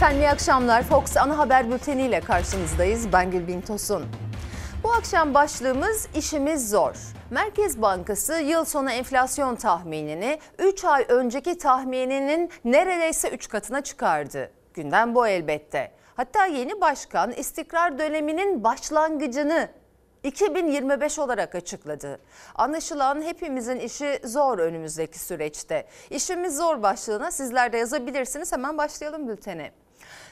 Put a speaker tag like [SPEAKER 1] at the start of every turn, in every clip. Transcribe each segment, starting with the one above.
[SPEAKER 1] Efendim iyi akşamlar. Fox ana haber bülteni ile karşınızdayız. Ben Gülbin Tosun. Bu akşam başlığımız işimiz zor. Merkez Bankası yıl sonu enflasyon tahminini 3 ay önceki tahmininin neredeyse 3 katına çıkardı. Gündem bu elbette. Hatta yeni başkan istikrar döneminin başlangıcını 2025 olarak açıkladı. Anlaşılan hepimizin işi zor önümüzdeki süreçte. İşimiz zor başlığına sizler de yazabilirsiniz. Hemen başlayalım bültene.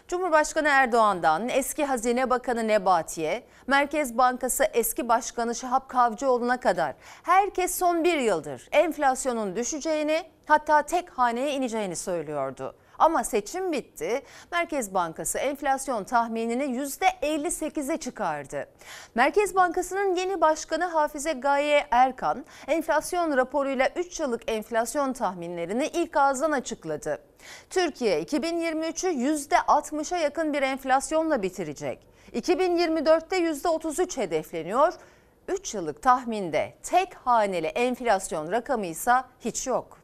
[SPEAKER 1] Cumhurbaşkanı Erdoğan'dan eski Hazine Bakanı Nebati'ye, Merkez Bankası eski başkanı Şahap Kavcıoğlu'na kadar herkes son bir yıldır enflasyonun düşeceğini hatta tek haneye ineceğini söylüyordu. Ama seçim bitti. Merkez Bankası enflasyon tahminini %58'e çıkardı. Merkez Bankası'nın yeni başkanı Hafize Gaye Erkan, enflasyon raporuyla 3 yıllık enflasyon tahminlerini ilk ağızdan açıkladı. Türkiye 2023'ü %60'a yakın bir enflasyonla bitirecek. 2024'te %33 hedefleniyor. 3 yıllık tahminde tek haneli enflasyon rakamı ise hiç yok.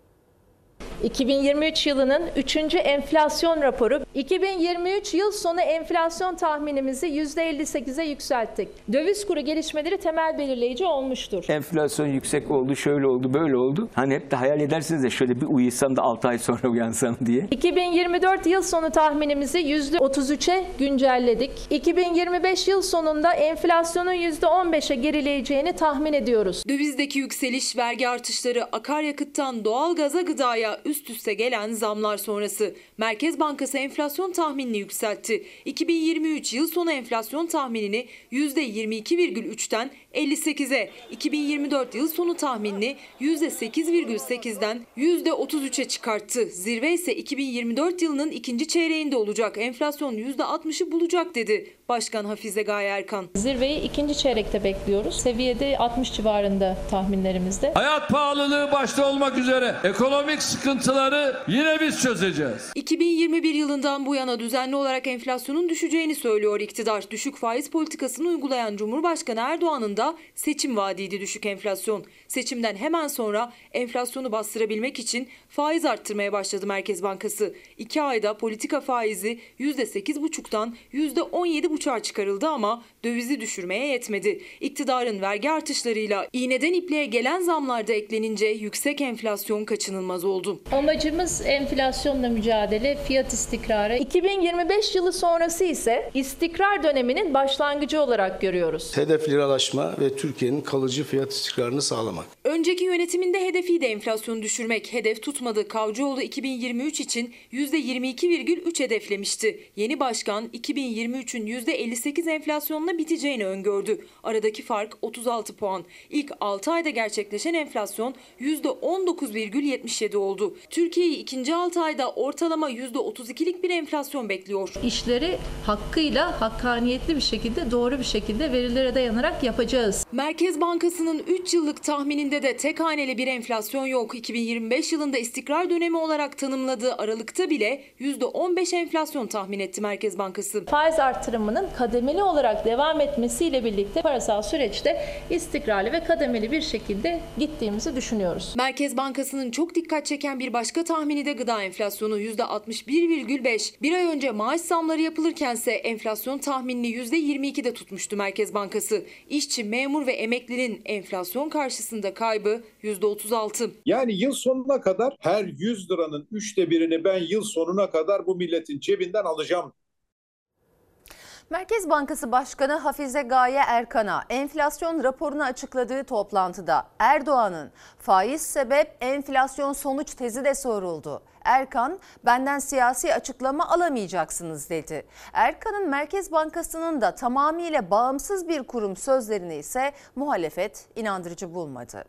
[SPEAKER 2] 2023 yılının 3. enflasyon raporu 2023 yıl sonu enflasyon tahminimizi %58'e yükselttik. Döviz kuru gelişmeleri temel belirleyici olmuştur.
[SPEAKER 3] Enflasyon yüksek oldu, şöyle oldu, böyle oldu. Hani hep de hayal edersiniz de şöyle bir uyusam da 6 ay sonra uyansam diye.
[SPEAKER 2] 2024 yıl sonu tahminimizi %33'e güncelledik. 2025 yıl sonunda enflasyonun %15'e gerileyeceğini tahmin ediyoruz.
[SPEAKER 4] Dövizdeki yükseliş, vergi artışları, akaryakıttan doğalgaza gıdaya üst üste gelen zamlar sonrası Merkez Bankası enflasyon tahminini yükseltti. 2023 yıl sonu enflasyon tahminini %22,3'ten 58'e, 2024 yıl sonu tahminini %8,8'den %33'e çıkarttı. Zirve ise 2024 yılının ikinci çeyreğinde olacak. Enflasyon %60'ı bulacak dedi Başkan Hafize Gaye Erkan.
[SPEAKER 2] Zirveyi ikinci çeyrekte bekliyoruz. Seviyede 60 civarında tahminlerimizde.
[SPEAKER 5] Hayat pahalılığı başta olmak üzere ekonomik sıkıntıları yine biz çözeceğiz.
[SPEAKER 4] 2021 yılından bu yana düzenli olarak enflasyonun düşeceğini söylüyor iktidar. Düşük faiz politikasını uygulayan Cumhurbaşkanı Erdoğan'ın da seçim vaadiydi düşük enflasyon. Seçimden hemen sonra enflasyonu bastırabilmek için faiz arttırmaya başladı Merkez Bankası. 2 ayda politika faizi %8,5'tan %17,5'a çıkarıldı ama dövizi düşürmeye yetmedi. İktidarın vergi artışlarıyla iğneden ipliğe gelen zamlarda eklenince yüksek enflasyon kaçınılmaz oldu.
[SPEAKER 2] Amacımız enflasyonla mücadele, fiyat istikrarı. 2025 yılı sonrası ise istikrar döneminin başlangıcı olarak görüyoruz.
[SPEAKER 6] Hedef liralaşma ve Türkiye'nin kalıcı fiyat istikrarını sağlamak.
[SPEAKER 4] Önceki yönetiminde hedefiydi enflasyonu düşürmek. Hedef tutmadı. Kavcıoğlu 2023 için %22,3 hedeflemişti. Yeni başkan 2023'ün %58 enflasyonla biteceğini öngördü. Aradaki fark 36 puan. İlk 6 ayda gerçekleşen enflasyon %19,77 oldu. Türkiye'yi ikinci 6 ayda ortalama %32'lik bir enflasyon bekliyor.
[SPEAKER 2] İşleri hakkıyla, hakkaniyetli bir şekilde, doğru bir şekilde verilere dayanarak yapacağız.
[SPEAKER 4] Merkez Bankası'nın 3 yıllık tahmininde de tek haneli bir enflasyon yok. 2025 yılında istikrar dönemi olarak tanımladığı Aralık'ta bile %15 enflasyon tahmin etti Merkez Bankası.
[SPEAKER 2] Faiz artırımının kademeli olarak devam etmesiyle birlikte parasal süreçte istikrarlı ve kademeli bir şekilde gittiğimizi düşünüyoruz.
[SPEAKER 4] Merkez Bankası'nın çok dikkat çeken bir başka tahmini de gıda enflasyonu %61,5. Bir ay önce maaş zamları yapılırkense enflasyon tahminini %22'de tutmuştu Merkez Bankası. İşçi, memur ve emeklinin enflasyon karşısında kaybı %36.
[SPEAKER 7] Yani yıl sonuna kadar her 100 liranın üçte birini ben yıl sonuna kadar bu milletin cebinden alacağım
[SPEAKER 1] Merkez Bankası Başkanı Hafize Gaye Erkan'a enflasyon raporunu açıkladığı toplantıda Erdoğan'ın faiz sebep enflasyon sonuç tezi de soruldu. Erkan benden siyasi açıklama alamayacaksınız dedi. Erkan'ın Merkez Bankası'nın da tamamıyla bağımsız bir kurum sözlerini ise muhalefet inandırıcı bulmadı.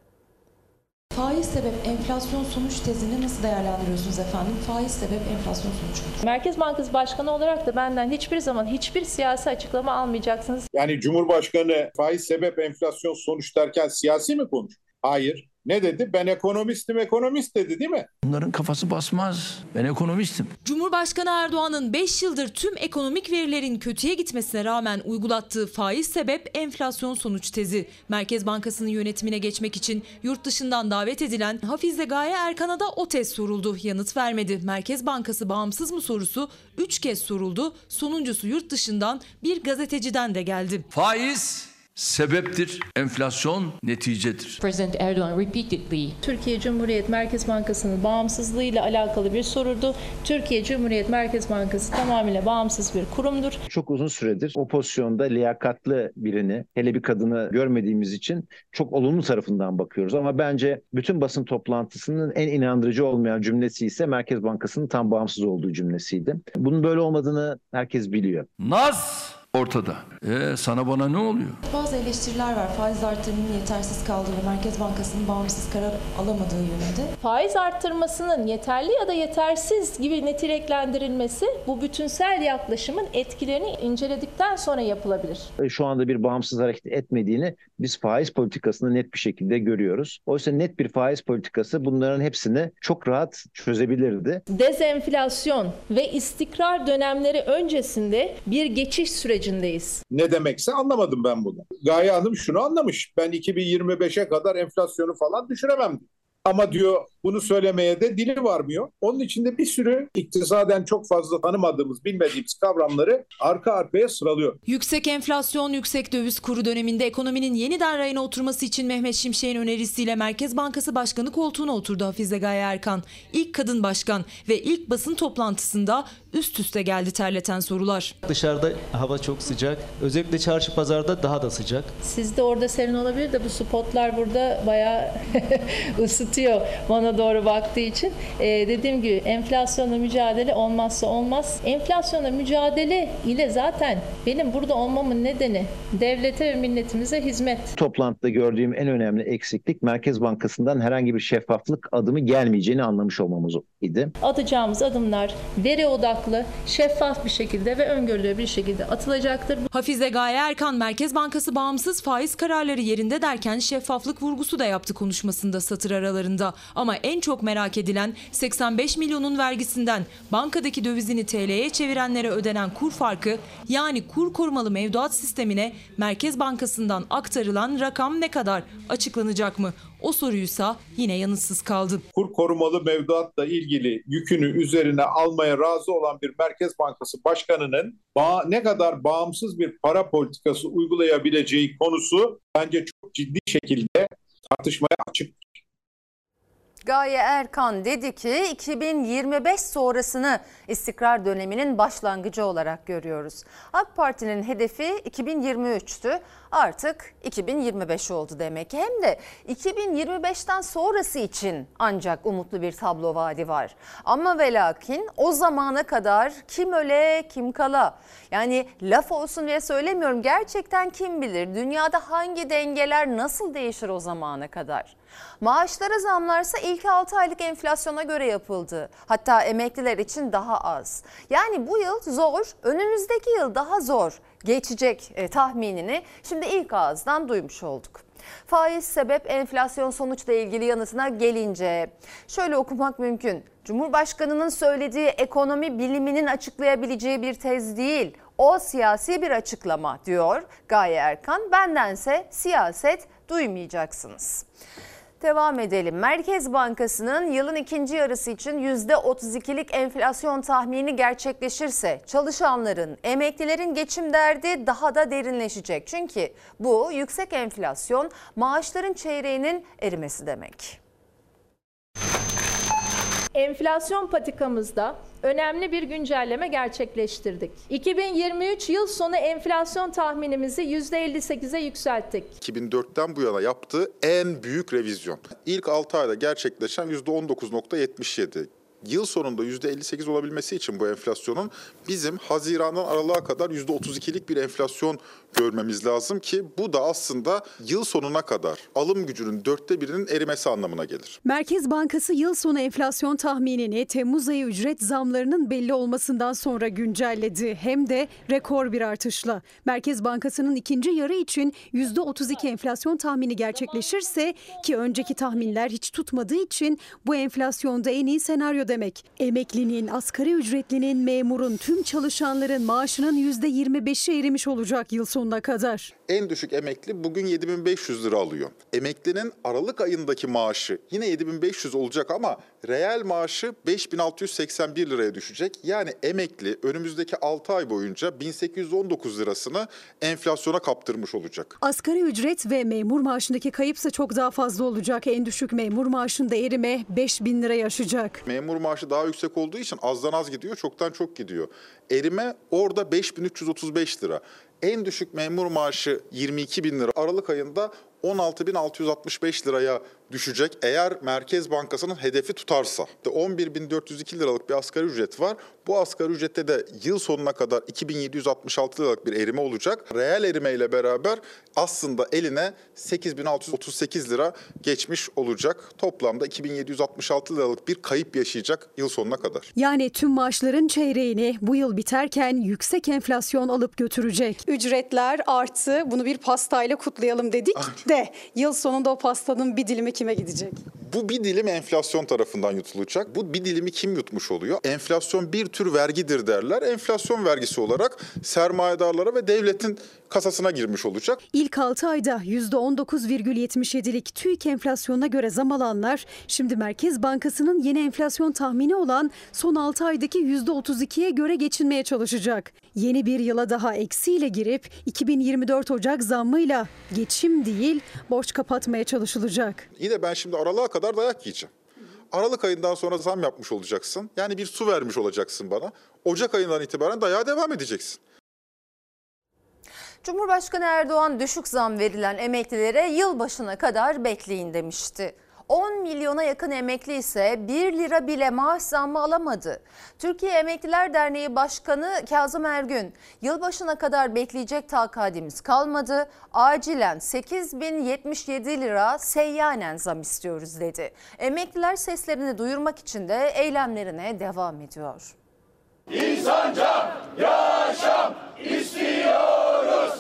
[SPEAKER 8] Faiz sebep enflasyon sonuç tezini nasıl değerlendiriyorsunuz efendim? Faiz sebep enflasyon sonuç mudur?
[SPEAKER 2] Merkez Bankası Başkanı olarak da benden hiçbir zaman hiçbir siyasi açıklama almayacaksınız.
[SPEAKER 7] Yani Cumhurbaşkanı faiz sebep enflasyon sonuç derken siyasi mi konuş? Hayır. Ne dedi? Ben ekonomistim, ekonomist dedi değil mi?
[SPEAKER 5] Bunların kafası basmaz. Ben ekonomistim.
[SPEAKER 4] Cumhurbaşkanı Erdoğan'ın 5 yıldır tüm ekonomik verilerin kötüye gitmesine rağmen uygulattığı faiz sebep enflasyon sonuç tezi. Merkez Bankası'nın yönetimine geçmek için yurt dışından davet edilen Hafize Gaye Erkan'a da o test soruldu. Yanıt vermedi. Merkez Bankası bağımsız mı sorusu 3 kez soruldu. Sonuncusu yurt dışından bir gazeteciden de geldi.
[SPEAKER 5] Faiz sebeptir. Enflasyon neticedir.
[SPEAKER 8] President Erdogan repeatedly
[SPEAKER 2] Türkiye Cumhuriyet Merkez Bankası'nın bağımsızlığıyla alakalı bir soruydu. Türkiye Cumhuriyet Merkez Bankası tamamıyla bağımsız bir kurumdur.
[SPEAKER 9] çok uzun süredir o pozisyonda liyakatlı birini, hele bir kadını görmediğimiz için çok olumlu tarafından bakıyoruz. Ama bence bütün basın toplantısının en inandırıcı olmayan cümlesi ise Merkez Bankası'nın tam bağımsız olduğu cümlesiydi. Bunun böyle olmadığını herkes biliyor.
[SPEAKER 5] Naz ortada. E sana bana ne oluyor?
[SPEAKER 8] bazı eleştiriler var. Faiz artırımının yetersiz kaldığı ve Merkez Bankası'nın bağımsız karar alamadığı yönünde.
[SPEAKER 2] Faiz arttırmasının yeterli ya da yetersiz gibi niteliklendirilmesi bu bütünsel yaklaşımın etkilerini inceledikten sonra yapılabilir.
[SPEAKER 9] E, Şu anda bir bağımsız hareket etmediğini biz faiz politikasında net bir şekilde görüyoruz. Oysa net bir faiz politikası bunların hepsini çok rahat çözebilirdi.
[SPEAKER 2] Dezenflasyon ve istikrar dönemleri öncesinde bir geçiş sürecindeyiz.
[SPEAKER 7] Ne demekse anlamadım ben bunu. Gaye Hanım şunu anlamış. Ben 2025'e kadar enflasyonu falan düşüremem. Ama diyor bunu söylemeye de dili varmıyor. Onun içinde bir sürü iktisaden çok fazla tanımadığımız, bilmediğimiz kavramları arka arkaya sıralıyor.
[SPEAKER 4] Yüksek enflasyon, yüksek döviz kuru döneminde ekonominin yeniden rayına oturması için Mehmet Şimşek'in önerisiyle Merkez Bankası Başkanı koltuğuna oturdu Hafize Gaye Erkan. İlk kadın başkan ve ilk basın toplantısında üst üste geldi terleten sorular.
[SPEAKER 10] Dışarıda hava çok sıcak. Özellikle çarşı pazarda daha da sıcak.
[SPEAKER 2] Sizde orada serin olabilir de bu spotlar burada bayağı ısıtıyor bana doğru baktığı için. Ee, dediğim gibi enflasyonla mücadele olmazsa olmaz. Enflasyonla mücadele ile zaten benim burada olmamın nedeni devlete ve milletimize hizmet.
[SPEAKER 9] Toplantıda gördüğüm en önemli eksiklik Merkez Bankası'ndan herhangi bir şeffaflık adımı gelmeyeceğini anlamış olmamız idi.
[SPEAKER 2] Atacağımız adımlar veri odaklı, şeffaf bir şekilde ve öngörülür bir şekilde atılacaktır.
[SPEAKER 4] Hafize Gaye Erkan Merkez Bankası bağımsız faiz kararları yerinde derken şeffaflık vurgusu da yaptı konuşmasında satır aralarında. Ama en çok merak edilen 85 milyonun vergisinden bankadaki dövizini TL'ye çevirenlere ödenen kur farkı yani kur korumalı mevduat sistemine Merkez Bankası'ndan aktarılan rakam ne kadar açıklanacak mı? O soruysa yine yanıtsız kaldı.
[SPEAKER 7] Kur korumalı mevduatla ilgili yükünü üzerine almaya razı olan bir Merkez Bankası Başkanı'nın ne kadar bağımsız bir para politikası uygulayabileceği konusu bence çok ciddi şekilde tartışmaya açık.
[SPEAKER 1] Gaye Erkan dedi ki 2025 sonrasını istikrar döneminin başlangıcı olarak görüyoruz. AK Parti'nin hedefi 2023'tü artık 2025 oldu demek. Hem de 2025'ten sonrası için ancak umutlu bir tablo vaadi var. Ama ve lakin o zamana kadar kim öle kim kala. Yani laf olsun diye söylemiyorum gerçekten kim bilir dünyada hangi dengeler nasıl değişir o zamana kadar. Maaşlara zamlarsa ilk 6 aylık enflasyona göre yapıldı. Hatta emekliler için daha az. Yani bu yıl zor, önümüzdeki yıl daha zor geçecek e, tahminini şimdi ilk ağızdan duymuş olduk. Faiz sebep enflasyon sonuçla ilgili yanıtına gelince şöyle okumak mümkün. Cumhurbaşkanının söylediği ekonomi biliminin açıklayabileceği bir tez değil. O siyasi bir açıklama diyor Gaye Erkan. Bendense siyaset duymayacaksınız. Devam edelim. Merkez Bankası'nın yılın ikinci yarısı için %32'lik enflasyon tahmini gerçekleşirse çalışanların, emeklilerin geçim derdi daha da derinleşecek. Çünkü bu yüksek enflasyon maaşların çeyreğinin erimesi demek.
[SPEAKER 2] Enflasyon patikamızda önemli bir güncelleme gerçekleştirdik. 2023 yıl sonu enflasyon tahminimizi %58'e yükselttik.
[SPEAKER 11] 2004'ten bu yana yaptığı en büyük revizyon. İlk 6 ayda gerçekleşen %19.77 yıl sonunda %58 olabilmesi için bu enflasyonun bizim Haziran'dan Aralık'a kadar %32'lik bir enflasyon görmemiz lazım ki bu da aslında yıl sonuna kadar alım gücünün dörtte birinin erimesi anlamına gelir.
[SPEAKER 12] Merkez Bankası yıl sonu enflasyon tahminini Temmuz ayı ücret zamlarının belli olmasından sonra güncelledi. Hem de rekor bir artışla. Merkez Bankası'nın ikinci yarı için %32 enflasyon tahmini gerçekleşirse ki önceki tahminler hiç tutmadığı için bu enflasyonda en iyi senaryo demek. Emeklinin, asgari ücretlinin, memurun, tüm çalışanların maaşının %25'i erimiş olacak yıl sonuna kadar.
[SPEAKER 11] En düşük emekli bugün 7500 lira alıyor. Emeklinin Aralık ayındaki maaşı yine 7500 olacak ama reel maaşı 5681 liraya düşecek. Yani emekli önümüzdeki 6 ay boyunca 1819 lirasını enflasyona kaptırmış olacak.
[SPEAKER 12] Asgari ücret ve memur maaşındaki kayıpsa çok daha fazla olacak. En düşük memur maaşında erime 5 bin lira aşacak.
[SPEAKER 11] Memur maaşı daha yüksek olduğu için azdan az gidiyor, çoktan çok gidiyor. Erime orada 5335 lira. En düşük memur maaşı 22 bin lira. Aralık ayında 16.665 liraya düşecek eğer Merkez Bankası'nın hedefi tutarsa. 11.402 liralık bir asgari ücret var. Bu asgari ücrette de yıl sonuna kadar 2766 liralık bir erime olacak. Reel erime ile beraber aslında eline 8638 lira geçmiş olacak. Toplamda 2766 liralık bir kayıp yaşayacak yıl sonuna kadar.
[SPEAKER 12] Yani tüm maaşların çeyreğini bu yıl biterken yüksek enflasyon alıp götürecek. Ücretler arttı. Bunu bir pastayla kutlayalım dedik de yıl sonunda o pastanın bir dilimi kime gidecek?
[SPEAKER 11] Bu bir dilim enflasyon tarafından yutulacak. Bu bir dilimi kim yutmuş oluyor? Enflasyon bir tür vergidir derler. Enflasyon vergisi olarak sermayedarlara ve devletin kasasına girmiş olacak.
[SPEAKER 12] İlk 6 ayda %19,77'lik TÜİK enflasyonuna göre zam alanlar şimdi Merkez Bankası'nın yeni enflasyon tahmini olan son 6 aydaki %32'ye göre geçinmeye çalışacak. Yeni bir yıla daha eksiyle girip 2024 Ocak zammıyla geçim değil borç kapatmaya çalışılacak.
[SPEAKER 11] İyi de ben şimdi aralığa kadar dayak yiyeceğim. Aralık ayından sonra zam yapmış olacaksın. Yani bir su vermiş olacaksın bana. Ocak ayından itibaren dayağa devam edeceksin.
[SPEAKER 1] Cumhurbaşkanı Erdoğan düşük zam verilen emeklilere yılbaşına kadar bekleyin demişti. 10 milyona yakın emekli ise 1 lira bile maaş zammı alamadı. Türkiye Emekliler Derneği Başkanı Kazım Ergün, yılbaşına kadar bekleyecek takadimiz kalmadı. Acilen 8077 lira seyyanen zam istiyoruz dedi. Emekliler seslerini duyurmak için de eylemlerine devam ediyor.
[SPEAKER 13] İnsanca yaşam istiyoruz.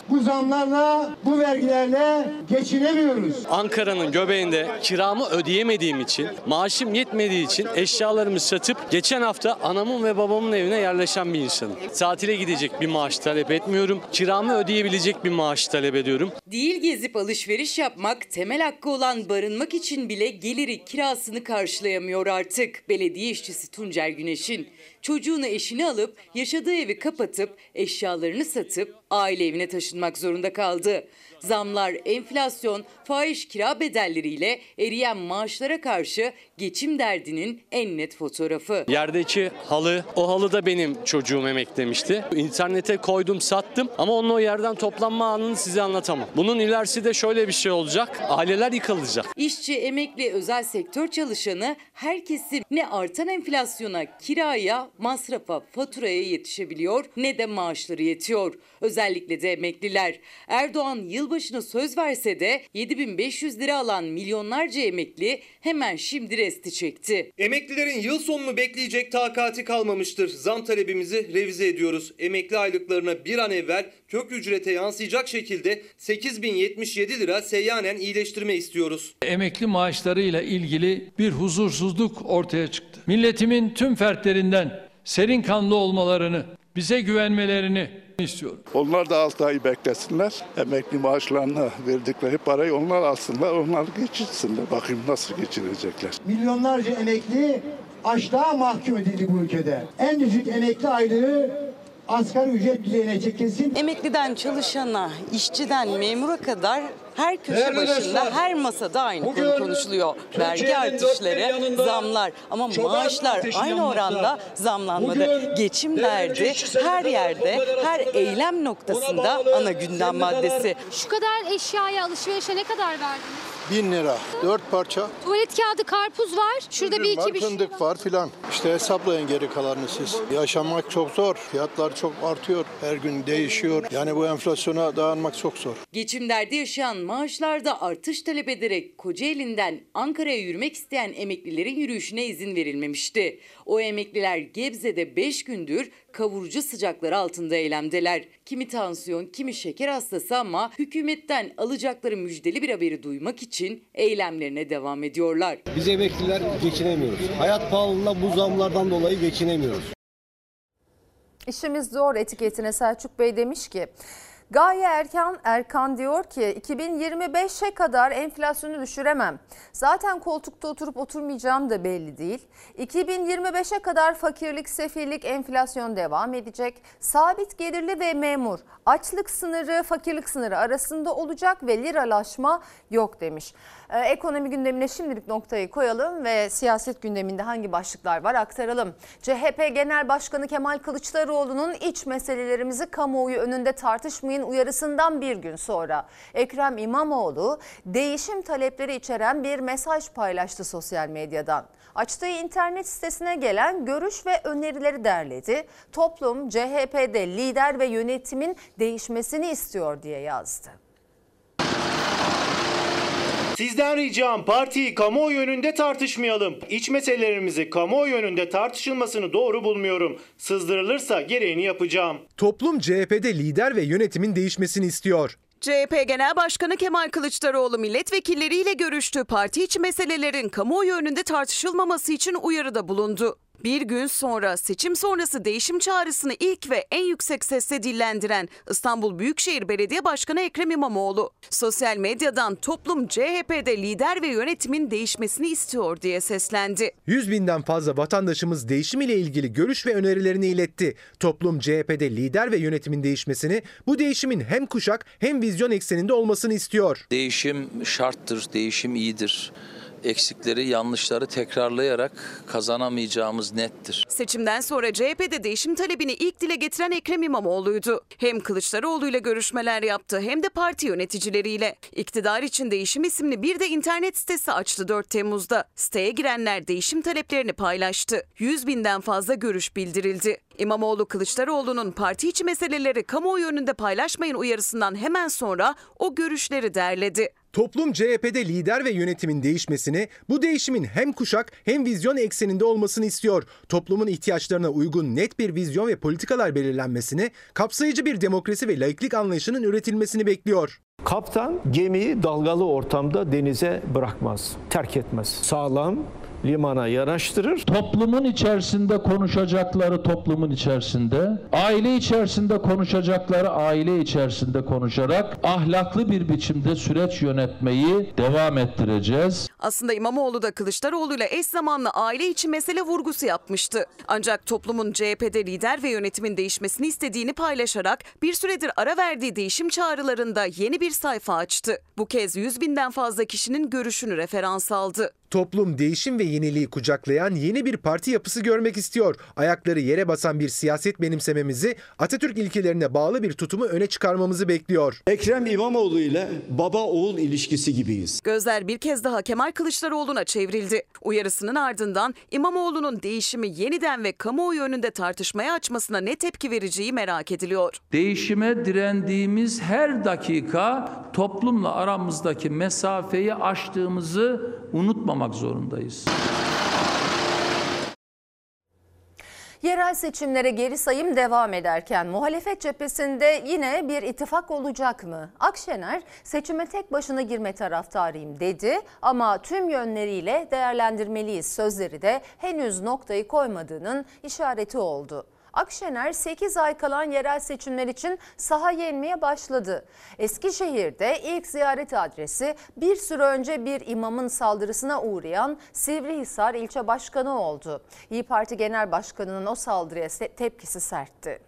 [SPEAKER 13] Bu zamlarla, bu vergilerle geçinemiyoruz.
[SPEAKER 14] Ankara'nın göbeğinde kiramı ödeyemediğim için, maaşım yetmediği için eşyalarımı satıp geçen hafta anamın ve babamın evine yerleşen bir insanım. Tatile gidecek bir maaş talep etmiyorum. Kiramı ödeyebilecek bir maaş talep ediyorum.
[SPEAKER 15] Değil gezip alışveriş yapmak, temel hakkı olan barınmak için bile geliri kirasını karşılayamıyor artık. Belediye işçisi Tuncer Güneş'in çocuğunu eşini alıp yaşadığı evi kapatıp eşyalarını satıp aile evine taşınmak zorunda kaldı. Zamlar, enflasyon, fahiş kira bedelleriyle eriyen maaşlara karşı geçim derdinin en net fotoğrafı.
[SPEAKER 14] Yerdeki halı, o halı da benim çocuğum emeklemişti. İnternete koydum sattım ama onun o yerden toplanma anını size anlatamam. Bunun ilerisi de şöyle bir şey olacak. Aileler yıkılacak.
[SPEAKER 15] İşçi, emekli, özel sektör çalışanı herkesin ne artan enflasyona, kiraya, masrafa, faturaya yetişebiliyor ne de maaşları yetiyor. Özellikle de emekliler. Erdoğan yılbaşına söz verse de 7500 lira alan milyonlarca emekli hemen şimdi resti çekti.
[SPEAKER 16] Emeklilerin yıl sonunu bekleyecek takati kalmamıştır. Zam talebimizi revize ediyoruz. Emekli aylıklarına bir an evvel kök ücrete yansıyacak şekilde 8077 lira seyyanen iyileştirme istiyoruz.
[SPEAKER 5] Emekli maaşlarıyla ilgili bir huzursuzluk ortaya çıktı. Milletimin tüm fertlerinden serin kanlı olmalarını, bize güvenmelerini istiyorum.
[SPEAKER 17] Onlar da 6 ay beklesinler. Emekli maaşlarına verdikleri parayı onlar alsınlar, onlar geçinsinler. Bakayım nasıl geçinecekler.
[SPEAKER 13] Milyonlarca emekli açlığa mahkum edildi bu ülkede. En düşük emekli aylığı asgari ücret düzeyine çekilsin.
[SPEAKER 18] Emekliden çalışana, işçiden memura kadar her köşe
[SPEAKER 13] Değerli
[SPEAKER 18] başında,
[SPEAKER 13] dostlar,
[SPEAKER 18] her masada aynı
[SPEAKER 13] bugün
[SPEAKER 18] konu konuşuluyor. Vergi artışları, zamlar ama maaşlar aynı oranda zamlanmadı. Geçim derdi her yerde, her eylem noktasında ana gündem maddesi.
[SPEAKER 19] Şu kadar eşyaya, alışverişe ne kadar verdiniz? Bin lira. Dört parça.
[SPEAKER 20] Tuvalet kağıdı karpuz var. Şurada bir
[SPEAKER 19] Üzüm var,
[SPEAKER 20] iki bir şey
[SPEAKER 19] fındık var filan. İşte hesaplayın geri kalanını siz. Yaşamak çok zor. Fiyatlar çok artıyor. Her gün değişiyor. Yani bu enflasyona dayanmak çok zor.
[SPEAKER 15] Geçim derdi yaşayan maaşlarda artış talep ederek Kocaeli'nden Ankara'ya yürümek isteyen emeklilerin yürüyüşüne izin verilmemişti. O emekliler Gebze'de 5 gündür kavurucu sıcaklar altında eylemdeler. Kimi tansiyon, kimi şeker hastası ama hükümetten alacakları müjdeli bir haberi duymak için eylemlerine devam ediyorlar.
[SPEAKER 21] Biz emekliler geçinemiyoruz. Hayat pahalılığında bu zamlardan dolayı geçinemiyoruz.
[SPEAKER 1] İşimiz zor etiketine Selçuk Bey demiş ki Gaye Erkan Erkan diyor ki 2025'e kadar enflasyonu düşüremem. Zaten koltukta oturup oturmayacağım da belli değil. 2025'e kadar fakirlik, sefillik, enflasyon devam edecek. Sabit gelirli ve memur açlık sınırı, fakirlik sınırı arasında olacak ve liralaşma yok demiş. Ee, ekonomi gündemine şimdilik noktayı koyalım ve siyaset gündeminde hangi başlıklar var aktaralım. CHP Genel Başkanı Kemal Kılıçdaroğlu'nun iç meselelerimizi kamuoyu önünde tartışmayın uyarısından bir gün sonra Ekrem İmamoğlu değişim talepleri içeren bir mesaj paylaştı sosyal medyadan. Açtığı internet sitesine gelen görüş ve önerileri derledi. Toplum CHP'de lider ve yönetimin değişmesini istiyor diye yazdı.
[SPEAKER 22] Sizden ricam partiyi kamuoyu önünde tartışmayalım. İç meselelerimizi kamuoyu önünde tartışılmasını doğru bulmuyorum. Sızdırılırsa gereğini yapacağım.
[SPEAKER 23] Toplum CHP'de lider ve yönetimin değişmesini istiyor.
[SPEAKER 24] CHP Genel Başkanı Kemal Kılıçdaroğlu milletvekilleriyle görüştü. Parti içi meselelerin kamuoyu önünde tartışılmaması için uyarıda bulundu. Bir gün sonra seçim sonrası değişim çağrısını ilk ve en yüksek sesle dillendiren İstanbul Büyükşehir Belediye Başkanı Ekrem İmamoğlu, sosyal medyadan toplum CHP'de lider ve yönetimin değişmesini istiyor diye seslendi.
[SPEAKER 23] 100 binden fazla vatandaşımız değişim ile ilgili görüş ve önerilerini iletti. Toplum CHP'de lider ve yönetimin değişmesini, bu değişimin hem kuşak hem vizyon ekseninde olmasını istiyor.
[SPEAKER 25] Değişim şarttır, değişim iyidir eksikleri, yanlışları tekrarlayarak kazanamayacağımız nettir.
[SPEAKER 24] Seçimden sonra CHP'de değişim talebini ilk dile getiren Ekrem İmamoğlu'ydu. Hem Kılıçdaroğlu ile görüşmeler yaptı hem de parti yöneticileriyle. İktidar için Değişim isimli bir de internet sitesi açtı 4 Temmuz'da. Siteye girenler değişim taleplerini paylaştı. 100 binden fazla görüş bildirildi. İmamoğlu Kılıçdaroğlu'nun parti içi meseleleri kamuoyu önünde paylaşmayın uyarısından hemen sonra o görüşleri derledi.
[SPEAKER 23] Toplum CHP'de lider ve yönetimin değişmesini, bu değişimin hem kuşak hem vizyon ekseninde olmasını istiyor. Toplumun ihtiyaçlarına uygun net bir vizyon ve politikalar belirlenmesini, kapsayıcı bir demokrasi ve laiklik anlayışının üretilmesini bekliyor.
[SPEAKER 26] Kaptan gemiyi dalgalı ortamda denize bırakmaz, terk etmez. Sağlam, limana yanaştırır.
[SPEAKER 5] Toplumun içerisinde konuşacakları toplumun içerisinde, aile içerisinde konuşacakları aile içerisinde konuşarak ahlaklı bir biçimde süreç yönetmeyi devam ettireceğiz.
[SPEAKER 24] Aslında İmamoğlu da Kılıçdaroğlu ile eş zamanlı aile içi mesele vurgusu yapmıştı. Ancak toplumun CHP'de lider ve yönetimin değişmesini istediğini paylaşarak bir süredir ara verdiği değişim çağrılarında yeni bir sayfa açtı. Bu kez 100 binden fazla kişinin görüşünü referans aldı.
[SPEAKER 23] Toplum değişim ve yeniliği kucaklayan yeni bir parti yapısı görmek istiyor. Ayakları yere basan bir siyaset benimsememizi, Atatürk ilkelerine bağlı bir tutumu öne çıkarmamızı bekliyor.
[SPEAKER 26] Ekrem İmamoğlu ile baba oğul ilişkisi gibiyiz.
[SPEAKER 24] Gözler bir kez daha Kemal Kılıçdaroğlu'na çevrildi. Uyarısının ardından İmamoğlu'nun değişimi yeniden ve kamuoyu önünde tartışmaya açmasına ne tepki vereceği merak ediliyor.
[SPEAKER 5] Değişime direndiğimiz her dakika toplumla aramızdaki mesafeyi aştığımızı unutmamak zorundayız.
[SPEAKER 1] Yerel seçimlere geri sayım devam ederken muhalefet cephesinde yine bir ittifak olacak mı? Akşener seçime tek başına girme taraftarıyım dedi ama tüm yönleriyle değerlendirmeliyiz sözleri de henüz noktayı koymadığının işareti oldu. Akşener 8 ay kalan yerel seçimler için sahaya inmeye başladı. Eskişehir'de ilk ziyaret adresi bir süre önce bir imamın saldırısına uğrayan Sivrihisar ilçe başkanı oldu. İyi Parti Genel Başkanı'nın o saldırıya tepkisi sertti.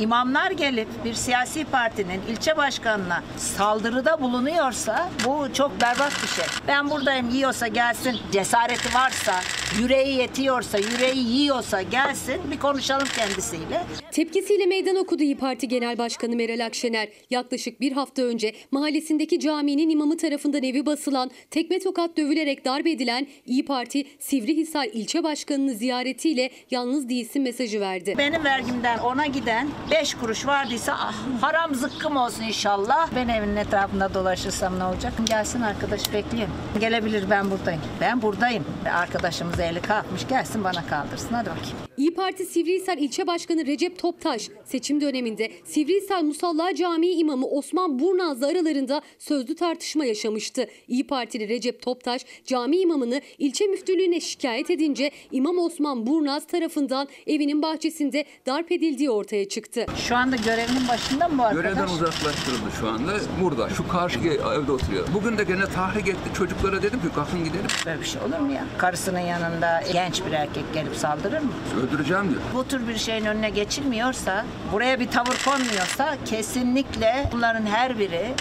[SPEAKER 27] İmamlar gelip bir siyasi partinin ilçe başkanına saldırıda bulunuyorsa bu çok berbat bir şey. Ben buradayım yiyorsa gelsin, cesareti varsa, yüreği yetiyorsa, yüreği yiyorsa gelsin bir konuşalım kendisiyle.
[SPEAKER 28] Tepkisiyle meydan okudu İyi Parti Genel Başkanı Meral Akşener. Yaklaşık bir hafta önce mahallesindeki caminin imamı tarafından evi basılan, tekme tokat dövülerek darp edilen İyi Parti Sivrihisar ilçe başkanını ziyaretiyle yalnız değilsin mesajı verdi.
[SPEAKER 27] Benim vergimden ona giden 5 kuruş vardıysa ah, haram zıkkım olsun inşallah. Ben evinin etrafında dolaşırsam ne olacak? Gelsin arkadaş bekleyin. Gelebilir ben buradayım. Ben buradayım. Arkadaşımız eli kalkmış gelsin bana kaldırsın. Hadi bakayım.
[SPEAKER 28] İyi Parti Sivrihisar ilçe başkanı Recep Toptaş seçim döneminde Sivrihisar Musalla Camii imamı Osman Burnaz'la aralarında sözlü tartışma yaşamıştı. İyi Partili Recep Toptaş cami imamını ilçe müftülüğüne şikayet edince İmam Osman Burnaz tarafından evinin bahçesinde darp edildiği ortaya çıktı.
[SPEAKER 27] Şu anda görevinin başında mı bu arkadaş?
[SPEAKER 29] Görevden uzaklaştırıldı şu anda. Burada, şu karşı evde oturuyor. Bugün de gene tahrik etti. Çocuklara dedim ki kalkın gidelim.
[SPEAKER 27] Böyle bir şey olur mu ya? Karısının yanında genç bir erkek gelip saldırır mı?
[SPEAKER 29] Öldüreceğim diyor.
[SPEAKER 27] Bu tür bir şeyin önüne geçilmiyorsa, buraya bir tavır konmuyorsa kesinlikle bunların her biri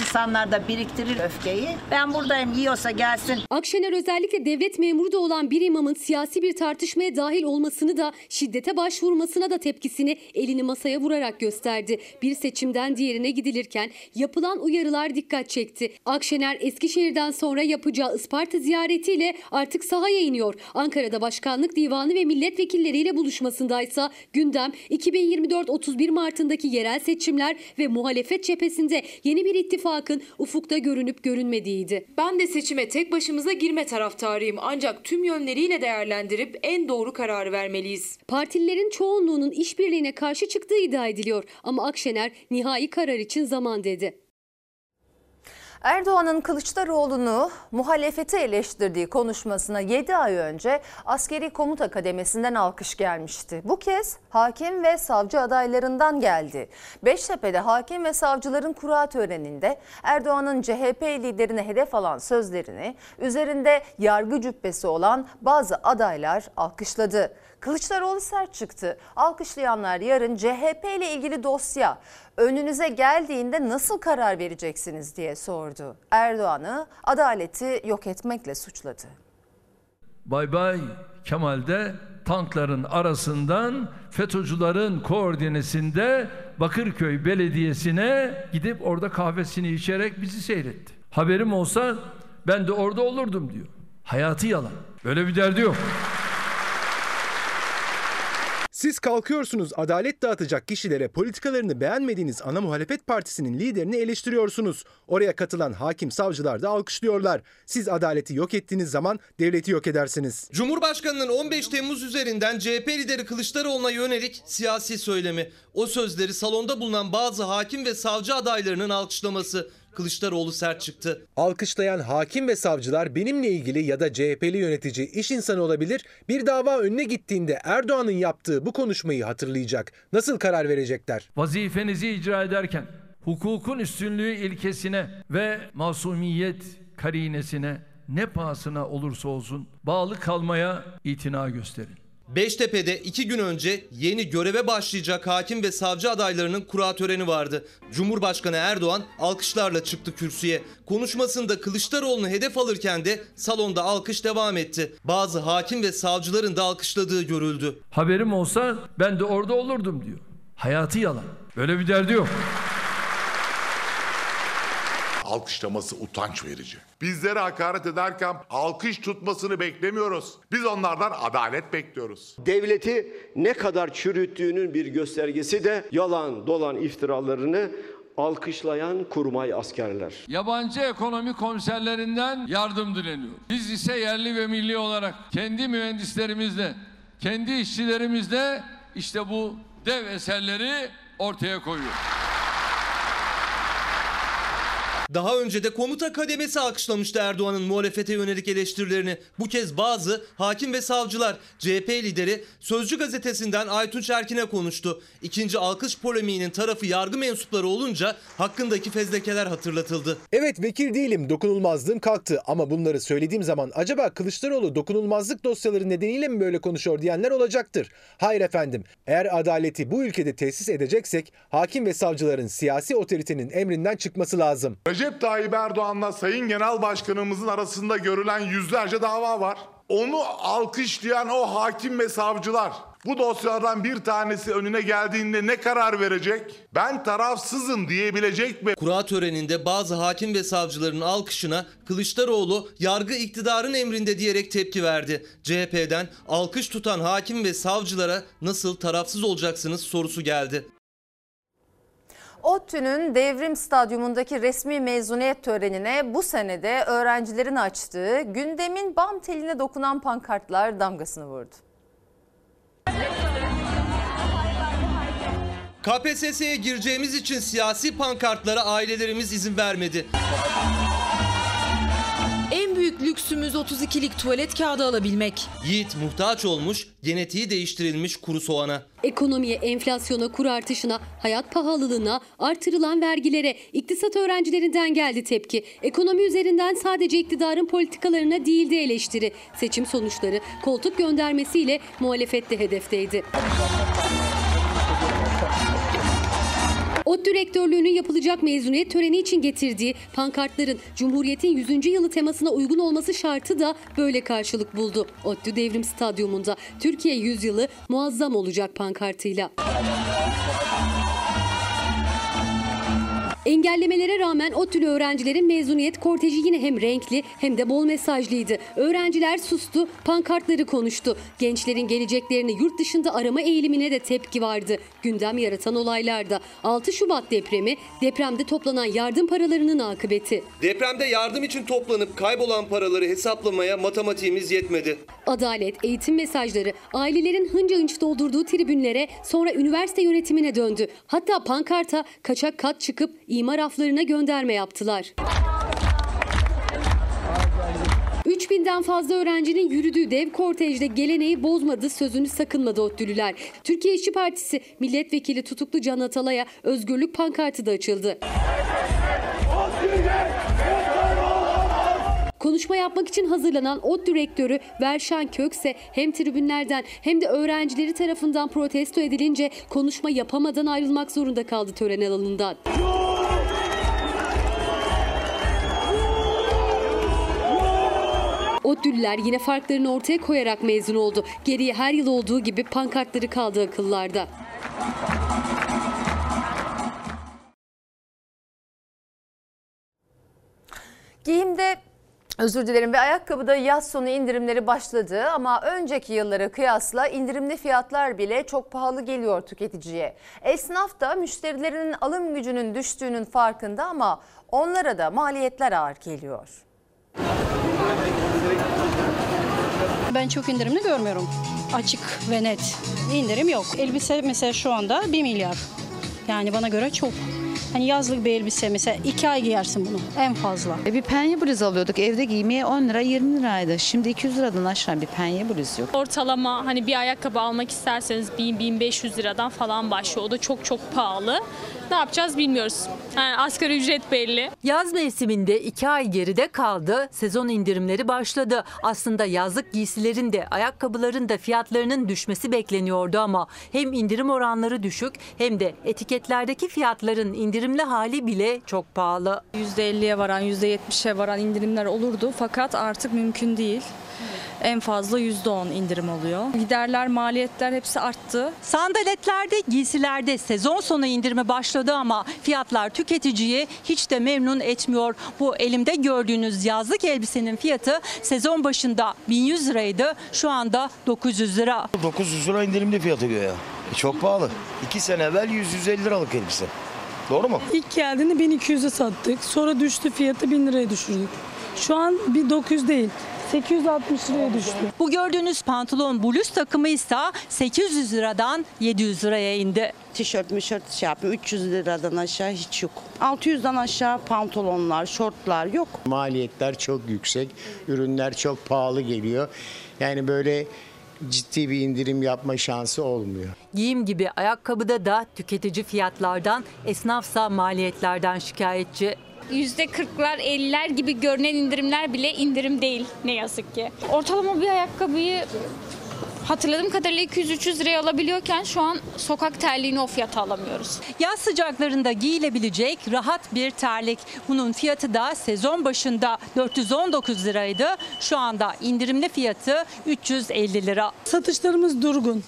[SPEAKER 27] insanlarda biriktirir öfkeyi. Ben buradayım yiyorsa gelsin.
[SPEAKER 28] Akşener özellikle devlet memuru da olan bir imamın siyasi bir tartışmaya dahil olmasını da şiddete başvurmasına da tepkisini elini masaya vurarak gösterdi. Bir seçimden diğerine gidilirken yapılan uyarılar dikkat çekti. Akşener Eskişehir'den sonra yapacağı Isparta ziyaretiyle artık sahaya iniyor. Ankara'da Başkanlık Divanı ve milletvekilleriyle buluşmasındaysa gündem 2024-31 Mart'ındaki yerel seçimler ve muhalefet cephesinde yeni bir ittifakın ufukta görünüp görünmediğiydi.
[SPEAKER 4] Ben de seçime tek başımıza girme taraftarıyım ancak tüm yönleriyle değerlendirip en doğru kararı vermeliyiz.
[SPEAKER 28] Partililerin çoğunluğunun işbirliğine karşı çıktığı iddia ediliyor ama Akşener nihai karar için zaman dedi.
[SPEAKER 1] Erdoğan'ın Kılıçdaroğlu'nu muhalefeti eleştirdiği konuşmasına 7 ay önce askeri komuta kademesinden alkış gelmişti. Bu kez hakim ve savcı adaylarından geldi. Beştepe'de hakim ve savcıların kura töreninde Erdoğan'ın CHP liderine hedef alan sözlerini üzerinde yargı cübbesi olan bazı adaylar alkışladı. Kılıçdaroğlu sert çıktı. Alkışlayanlar yarın CHP ile ilgili dosya önünüze geldiğinde nasıl karar vereceksiniz diye sordu. Erdoğan'ı adaleti yok etmekle suçladı.
[SPEAKER 5] Bay Bay Kemal'de tankların arasından FETÖ'cülerin koordinesinde Bakırköy Belediyesi'ne gidip orada kahvesini içerek bizi seyretti. Haberim olsa ben de orada olurdum diyor. Hayatı yalan. Böyle bir derdi yok.
[SPEAKER 23] Siz kalkıyorsunuz adalet dağıtacak kişilere politikalarını beğenmediğiniz ana muhalefet partisinin liderini eleştiriyorsunuz. Oraya katılan hakim savcılar da alkışlıyorlar. Siz adaleti yok ettiğiniz zaman devleti yok edersiniz.
[SPEAKER 16] Cumhurbaşkanının 15 Temmuz üzerinden CHP lideri Kılıçdaroğlu'na yönelik siyasi söylemi. O sözleri salonda bulunan bazı hakim ve savcı adaylarının alkışlaması. Kılıçdaroğlu sert çıktı.
[SPEAKER 23] Alkışlayan hakim ve savcılar benimle ilgili ya da CHP'li yönetici iş insanı olabilir. Bir dava önüne gittiğinde Erdoğan'ın yaptığı bu konuşmayı hatırlayacak. Nasıl karar verecekler?
[SPEAKER 5] Vazifenizi icra ederken hukukun üstünlüğü ilkesine ve masumiyet karinesine ne pahasına olursa olsun bağlı kalmaya itina gösterin.
[SPEAKER 16] Beştepe'de iki gün önce yeni göreve başlayacak hakim ve savcı adaylarının kura töreni vardı. Cumhurbaşkanı Erdoğan alkışlarla çıktı kürsüye. Konuşmasında Kılıçdaroğlu'nu hedef alırken de salonda alkış devam etti. Bazı hakim ve savcıların da alkışladığı görüldü.
[SPEAKER 5] Haberim olsa ben de orada olurdum diyor. Hayatı yalan. Böyle bir derdi yok.
[SPEAKER 30] Alkışlaması utanç verici. Bizlere hakaret ederken alkış tutmasını beklemiyoruz. Biz onlardan adalet bekliyoruz.
[SPEAKER 21] Devleti ne kadar çürüttüğünün bir göstergesi de yalan dolan iftiralarını alkışlayan kurmay askerler.
[SPEAKER 5] Yabancı ekonomi komiserlerinden yardım dileniyor. Biz ise yerli ve milli olarak kendi mühendislerimizle, kendi işçilerimizle işte bu dev eserleri ortaya koyuyoruz.
[SPEAKER 16] Daha önce de komuta kademesi alkışlamıştı Erdoğan'ın muhalefete yönelik eleştirilerini. Bu kez bazı hakim ve savcılar CHP lideri Sözcü gazetesinden Aytunç Erkin'e konuştu. İkinci alkış polemiğinin tarafı yargı mensupları olunca hakkındaki fezlekeler hatırlatıldı.
[SPEAKER 23] Evet vekil değilim dokunulmazlığım kalktı ama bunları söylediğim zaman acaba Kılıçdaroğlu dokunulmazlık dosyaları nedeniyle mi böyle konuşuyor diyenler olacaktır. Hayır efendim eğer adaleti bu ülkede tesis edeceksek hakim ve savcıların siyasi otoritenin emrinden çıkması lazım.
[SPEAKER 13] Recep Tayyip Erdoğan'la Sayın Genel Başkanımızın arasında görülen yüzlerce dava var. Onu alkışlayan o hakim ve savcılar bu dosyalardan bir tanesi önüne geldiğinde ne karar verecek? Ben tarafsızım diyebilecek mi?
[SPEAKER 16] Kura töreninde bazı hakim ve savcıların alkışına Kılıçdaroğlu yargı iktidarın emrinde diyerek tepki verdi. CHP'den alkış tutan hakim ve savcılara nasıl tarafsız olacaksınız sorusu geldi.
[SPEAKER 1] ODTÜ'nün Devrim Stadyumundaki resmi mezuniyet törenine bu senede öğrencilerin açtığı gündemin bam teline dokunan pankartlar damgasını vurdu.
[SPEAKER 16] KPSS'ye gireceğimiz için siyasi pankartlara ailelerimiz izin vermedi.
[SPEAKER 4] En büyük lüksümüz 32'lik tuvalet kağıdı alabilmek.
[SPEAKER 16] Yiğit muhtaç olmuş, genetiği değiştirilmiş kuru soğana.
[SPEAKER 28] Ekonomiye, enflasyona, kur artışına, hayat pahalılığına, artırılan vergilere, iktisat öğrencilerinden geldi tepki. Ekonomi üzerinden sadece iktidarın politikalarına değil de eleştiri. Seçim sonuçları koltuk göndermesiyle muhalefette hedefteydi. ODTÜ rektörlüğünün yapılacak mezuniyet töreni için getirdiği pankartların Cumhuriyet'in 100. yılı temasına uygun olması şartı da böyle karşılık buldu. ODTÜ Devrim Stadyumunda Türkiye 100 yılı muazzam olacak pankartıyla. Engellemelere rağmen ODTÜ'lü öğrencilerin mezuniyet korteji yine hem renkli hem de bol mesajlıydı. Öğrenciler sustu, pankartları konuştu. Gençlerin geleceklerini yurt dışında arama eğilimine de tepki vardı. Gündem yaratan olaylarda 6 Şubat depremi, depremde toplanan yardım paralarının akıbeti.
[SPEAKER 31] Depremde yardım için toplanıp kaybolan paraları hesaplamaya matematiğimiz yetmedi.
[SPEAKER 28] Adalet, eğitim mesajları ailelerin hınca hınç doldurduğu tribünlere sonra üniversite yönetimine döndü. Hatta pankarta kaçak kat çıkıp imar raflarına gönderme yaptılar. 3000'den fazla öğrencinin yürüdüğü dev kortejde geleneği bozmadı, sözünü sakınmadı ODTÜ'lüler. Türkiye İşçi Partisi milletvekili tutuklu Can Atalay'a özgürlük pankartı da açıldı. Konuşma yapmak için hazırlanan ODTÜ rektörü Verşan Kökse hem tribünlerden hem de öğrencileri tarafından protesto edilince konuşma yapamadan ayrılmak zorunda kaldı tören alanından. ODTÜ'lüler yine farklarını ortaya koyarak mezun oldu. Geriye her yıl olduğu gibi pankartları kaldı akıllarda.
[SPEAKER 1] Giyimde Özür dilerim ve ayakkabıda yaz sonu indirimleri başladı ama önceki yıllara kıyasla indirimli fiyatlar bile çok pahalı geliyor tüketiciye. Esnaf da müşterilerinin alım gücünün düştüğünün farkında ama onlara da maliyetler ağır geliyor.
[SPEAKER 32] Ben çok indirimli görmüyorum. Açık ve net. İndirim yok. Elbise mesela şu anda 1 milyar. Yani bana göre çok. Hani yazlık bir elbise mesela 2 ay giyersin bunu en fazla.
[SPEAKER 33] E bir penye bluz alıyorduk evde giymeye 10 lira 20 liraydı. Şimdi 200 liradan aşağı bir penye bluz yok.
[SPEAKER 34] Ortalama hani bir ayakkabı almak isterseniz 1000-1500 liradan falan başlıyor. O da çok çok pahalı. Ne yapacağız bilmiyoruz. Yani asgari ücret belli.
[SPEAKER 35] Yaz mevsiminde iki ay geride kaldı. Sezon indirimleri başladı. Aslında yazlık giysilerin de ayakkabıların da fiyatlarının düşmesi bekleniyordu ama hem indirim oranları düşük hem de etiketlerdeki fiyatların indirimli hali bile çok pahalı.
[SPEAKER 36] %50'ye varan, %70'e varan indirimler olurdu fakat artık mümkün değil. En fazla %10 indirim oluyor. Giderler, maliyetler hepsi arttı.
[SPEAKER 35] Sandaletlerde, giysilerde sezon sonu indirimi başladı ama fiyatlar tüketiciyi hiç de memnun etmiyor. Bu elimde gördüğünüz yazlık elbisenin fiyatı sezon başında 1100 liraydı. Şu anda 900 lira.
[SPEAKER 26] 900 lira indirimli fiyatı göğe. E çok pahalı. 2 sene evvel 100-150 liralık elbise. Doğru mu?
[SPEAKER 37] İlk geldiğinde 1200'e sattık. Sonra düştü fiyatı 1000 liraya düşürdük. Şu an bir 900 değil.
[SPEAKER 38] 860 liraya düştü.
[SPEAKER 35] Bu gördüğünüz pantolon bluz takımı ise 800 liradan 700 liraya indi.
[SPEAKER 39] Tişört mişört şey yapıyor. 300 liradan aşağı hiç yok. 600'den aşağı pantolonlar, şortlar yok.
[SPEAKER 40] Maliyetler çok yüksek, ürünler çok pahalı geliyor. Yani böyle ciddi bir indirim yapma şansı olmuyor.
[SPEAKER 35] Giyim gibi ayakkabıda da tüketici fiyatlardan, esnafsa maliyetlerden şikayetçi.
[SPEAKER 36] %40'lar 50'ler gibi görünen indirimler bile indirim değil ne yazık ki. Ortalama bir ayakkabıyı hatırladığım kadarıyla 200-300 liraya alabiliyorken şu an sokak terliğini o fiyata alamıyoruz.
[SPEAKER 35] Yaz sıcaklarında giyilebilecek rahat bir terlik. Bunun fiyatı da sezon başında 419 liraydı. Şu anda indirimli fiyatı 350 lira.
[SPEAKER 38] Satışlarımız durgun.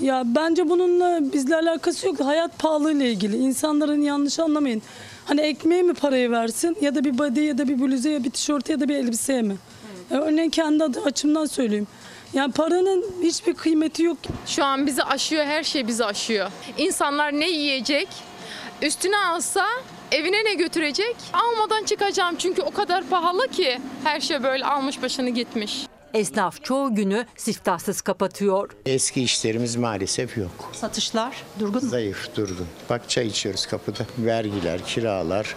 [SPEAKER 38] Ya bence bununla bizle alakası yok. Hayat pahalı ile ilgili. İnsanların yanlış anlamayın. Hani ekmeğe mi parayı versin ya da bir body ya da bir bluze ya bir tişörte ya da bir elbiseye mi? Ya örneğin kendi adı- açımdan söyleyeyim. Yani paranın hiçbir kıymeti yok.
[SPEAKER 41] Şu an bizi aşıyor, her şey bizi aşıyor. İnsanlar ne yiyecek? Üstüne alsa evine ne götürecek? Almadan çıkacağım çünkü o kadar pahalı ki her şey böyle almış başını gitmiş.
[SPEAKER 35] Esnaf çoğu günü siftahsız kapatıyor.
[SPEAKER 40] Eski işlerimiz maalesef yok.
[SPEAKER 35] Satışlar durgun mu?
[SPEAKER 40] Zayıf, durgun. Bak çay içiyoruz kapıda. Vergiler, kiralar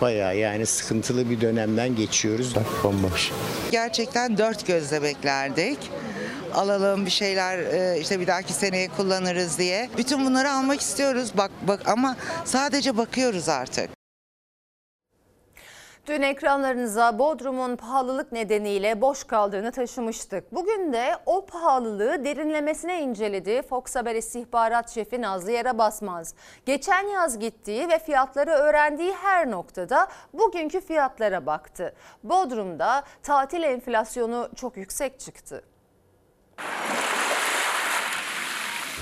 [SPEAKER 40] bayağı yani sıkıntılı bir dönemden geçiyoruz. Bak bomboş.
[SPEAKER 42] Gerçekten dört gözle beklerdik. Alalım bir şeyler e, işte bir dahaki seneye kullanırız diye. Bütün bunları almak istiyoruz bak bak ama sadece bakıyoruz artık.
[SPEAKER 1] Dün ekranlarınıza Bodrum'un pahalılık nedeniyle boş kaldığını taşımıştık. Bugün de o pahalılığı derinlemesine inceledi Fox Haber istihbarat şefi Nazlı Yere Basmaz. Geçen yaz gittiği ve fiyatları öğrendiği her noktada bugünkü fiyatlara baktı. Bodrum'da tatil enflasyonu çok yüksek çıktı.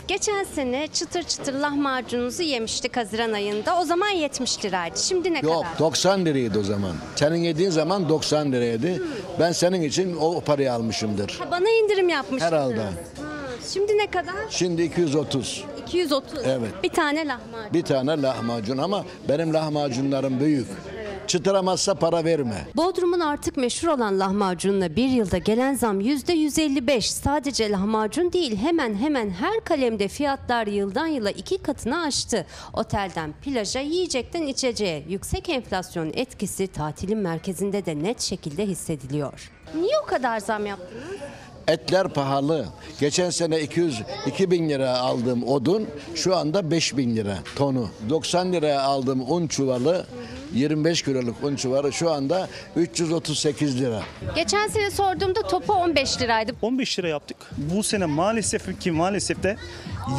[SPEAKER 43] Geçen sene çıtır çıtır lahmacununuzu yemiştik Haziran ayında. O zaman 70 liraydı. Şimdi ne
[SPEAKER 44] Yok
[SPEAKER 43] kadar?
[SPEAKER 44] 90 liraydı o zaman. Senin yediğin zaman 90 liraydı. Ben senin için o parayı almışımdır.
[SPEAKER 43] Ha, Bana indirim yapmıştınız.
[SPEAKER 44] Herhalde.
[SPEAKER 43] Ha, Şimdi ne kadar?
[SPEAKER 44] Şimdi 230.
[SPEAKER 43] 230.
[SPEAKER 44] Evet.
[SPEAKER 43] Bir tane lahmacun.
[SPEAKER 44] Bir tane lahmacun ama benim lahmacunlarım büyük. Çıtıramazsa para verme.
[SPEAKER 43] Bodrum'un artık meşhur olan lahmacununa bir yılda gelen zam %155. Sadece lahmacun değil hemen hemen her kalemde fiyatlar yıldan yıla iki katını aştı. Otelden plaja, yiyecekten içeceğe yüksek enflasyon etkisi tatilin merkezinde de net şekilde hissediliyor. Niye o kadar zam yaptınız?
[SPEAKER 44] Etler pahalı. Geçen sene 200 2000 lira aldığım odun şu anda 5000 lira tonu. 90 liraya aldığım un çuvalı 25 kiloluk un çuvalı şu anda 338 lira.
[SPEAKER 43] Geçen sene sorduğumda topu 15 liraydı.
[SPEAKER 45] 15 lira yaptık. Bu sene maalesef ki maalesef de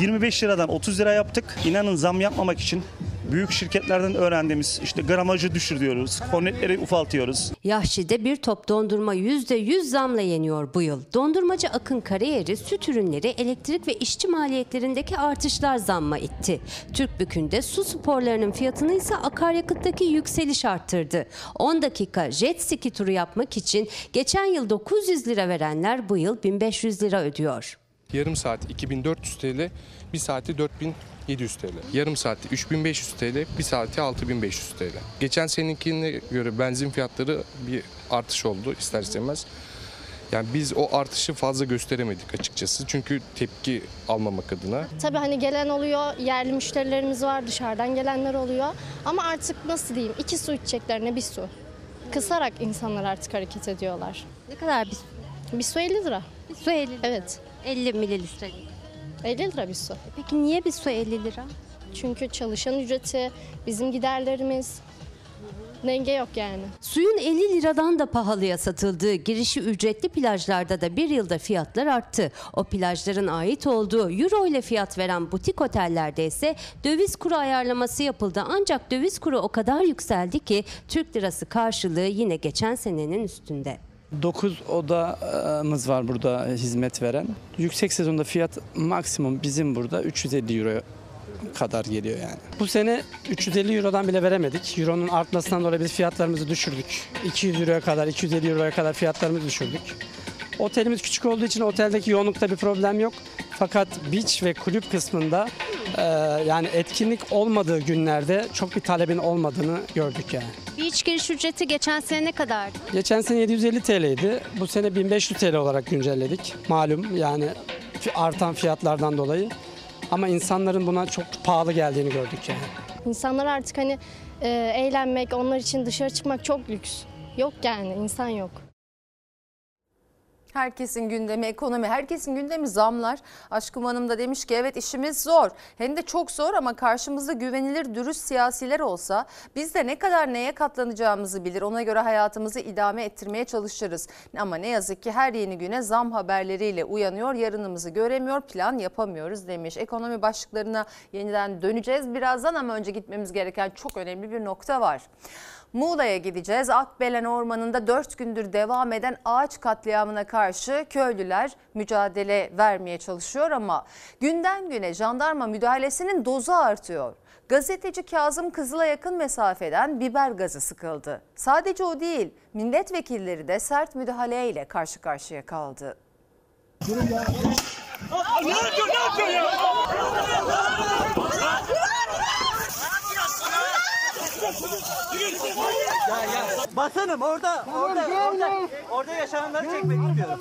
[SPEAKER 45] 25 liradan 30 lira yaptık. İnanın zam yapmamak için büyük şirketlerden öğrendiğimiz işte gramajı düşürüyoruz, kornetleri ufaltıyoruz.
[SPEAKER 43] Yahşi'de bir top dondurma %100 zamla yeniyor bu yıl. Dondurmacı Akın Karayeri süt ürünleri, elektrik ve işçi maliyetlerindeki artışlar zamma itti. Türkbükü'nde su sporlarının fiyatını ise akaryakıttaki yükseliş arttırdı. 10 dakika jet ski turu yapmak için geçen yıl 900 lira verenler bu yıl 1500 lira ödüyor.
[SPEAKER 46] Yarım saat 2400 TL, bir saati 4700 TL. Yarım saati 3500 TL, bir saati 6500 TL. Geçen senekine göre benzin fiyatları bir artış oldu ister istemez. Yani biz o artışı fazla gösteremedik açıkçası. Çünkü tepki almamak adına.
[SPEAKER 32] Tabii hani gelen oluyor, yerli müşterilerimiz var, dışarıdan gelenler oluyor. Ama artık nasıl diyeyim, iki su içeceklerine bir su. Kısarak insanlar artık hareket ediyorlar.
[SPEAKER 43] Ne kadar bir su?
[SPEAKER 32] Bir su 50 lira.
[SPEAKER 43] Bir su 50 lira.
[SPEAKER 32] Evet.
[SPEAKER 43] 50 mililitre.
[SPEAKER 32] 50 lira bir su.
[SPEAKER 43] Peki niye bir su 50 lira?
[SPEAKER 32] Çünkü çalışan ücreti, bizim giderlerimiz denge yok yani.
[SPEAKER 43] Suyun 50 liradan da pahalıya satıldığı girişi ücretli plajlarda da bir yılda fiyatlar arttı. O plajların ait olduğu euro ile fiyat veren butik otellerde ise döviz kuru ayarlaması yapıldı. Ancak döviz kuru o kadar yükseldi ki Türk lirası karşılığı yine geçen senenin üstünde.
[SPEAKER 37] 9 odamız var burada hizmet veren. Yüksek sezonda fiyat maksimum bizim burada 350 euro kadar geliyor yani. Bu sene 350 Euro'dan bile veremedik. Euro'nun artmasından dolayı biz fiyatlarımızı düşürdük. 200 Euro'ya kadar, 250 Euro'ya kadar fiyatlarımızı düşürdük. Otelimiz küçük olduğu için oteldeki yoğunlukta bir problem yok. Fakat beach ve kulüp kısmında yani etkinlik olmadığı günlerde çok bir talebin olmadığını gördük yani.
[SPEAKER 47] Bir iç giriş ücreti geçen sene ne kadardı?
[SPEAKER 37] Geçen sene 750 TL'ydi. Bu sene 1500 TL olarak güncelledik. Malum yani artan fiyatlardan dolayı. Ama insanların buna çok pahalı geldiğini gördük yani.
[SPEAKER 32] İnsanlar artık hani e, eğlenmek, onlar için dışarı çıkmak çok lüks. Yok yani insan yok.
[SPEAKER 1] Herkesin gündemi ekonomi, herkesin gündemi zamlar. Aşkım Hanım da demiş ki evet işimiz zor. Hem de çok zor ama karşımızda güvenilir dürüst siyasiler olsa biz de ne kadar neye katlanacağımızı bilir. Ona göre hayatımızı idame ettirmeye çalışırız. Ama ne yazık ki her yeni güne zam haberleriyle uyanıyor. Yarınımızı göremiyor, plan yapamıyoruz demiş. Ekonomi başlıklarına yeniden döneceğiz birazdan ama önce gitmemiz gereken çok önemli bir nokta var. Muğla'ya gideceğiz. Akbelen Ormanı'nda 4 gündür devam eden ağaç katliamına karşı köylüler mücadele vermeye çalışıyor ama günden güne jandarma müdahalesinin dozu artıyor. Gazeteci Kazım Kızıl'a yakın mesafeden biber gazı sıkıldı. Sadece o değil, milletvekilleri de sert müdahaleyle karşı karşıya kaldı.
[SPEAKER 48] Basanım orada, orada, orada, orada yaşananları çekmek istiyorum.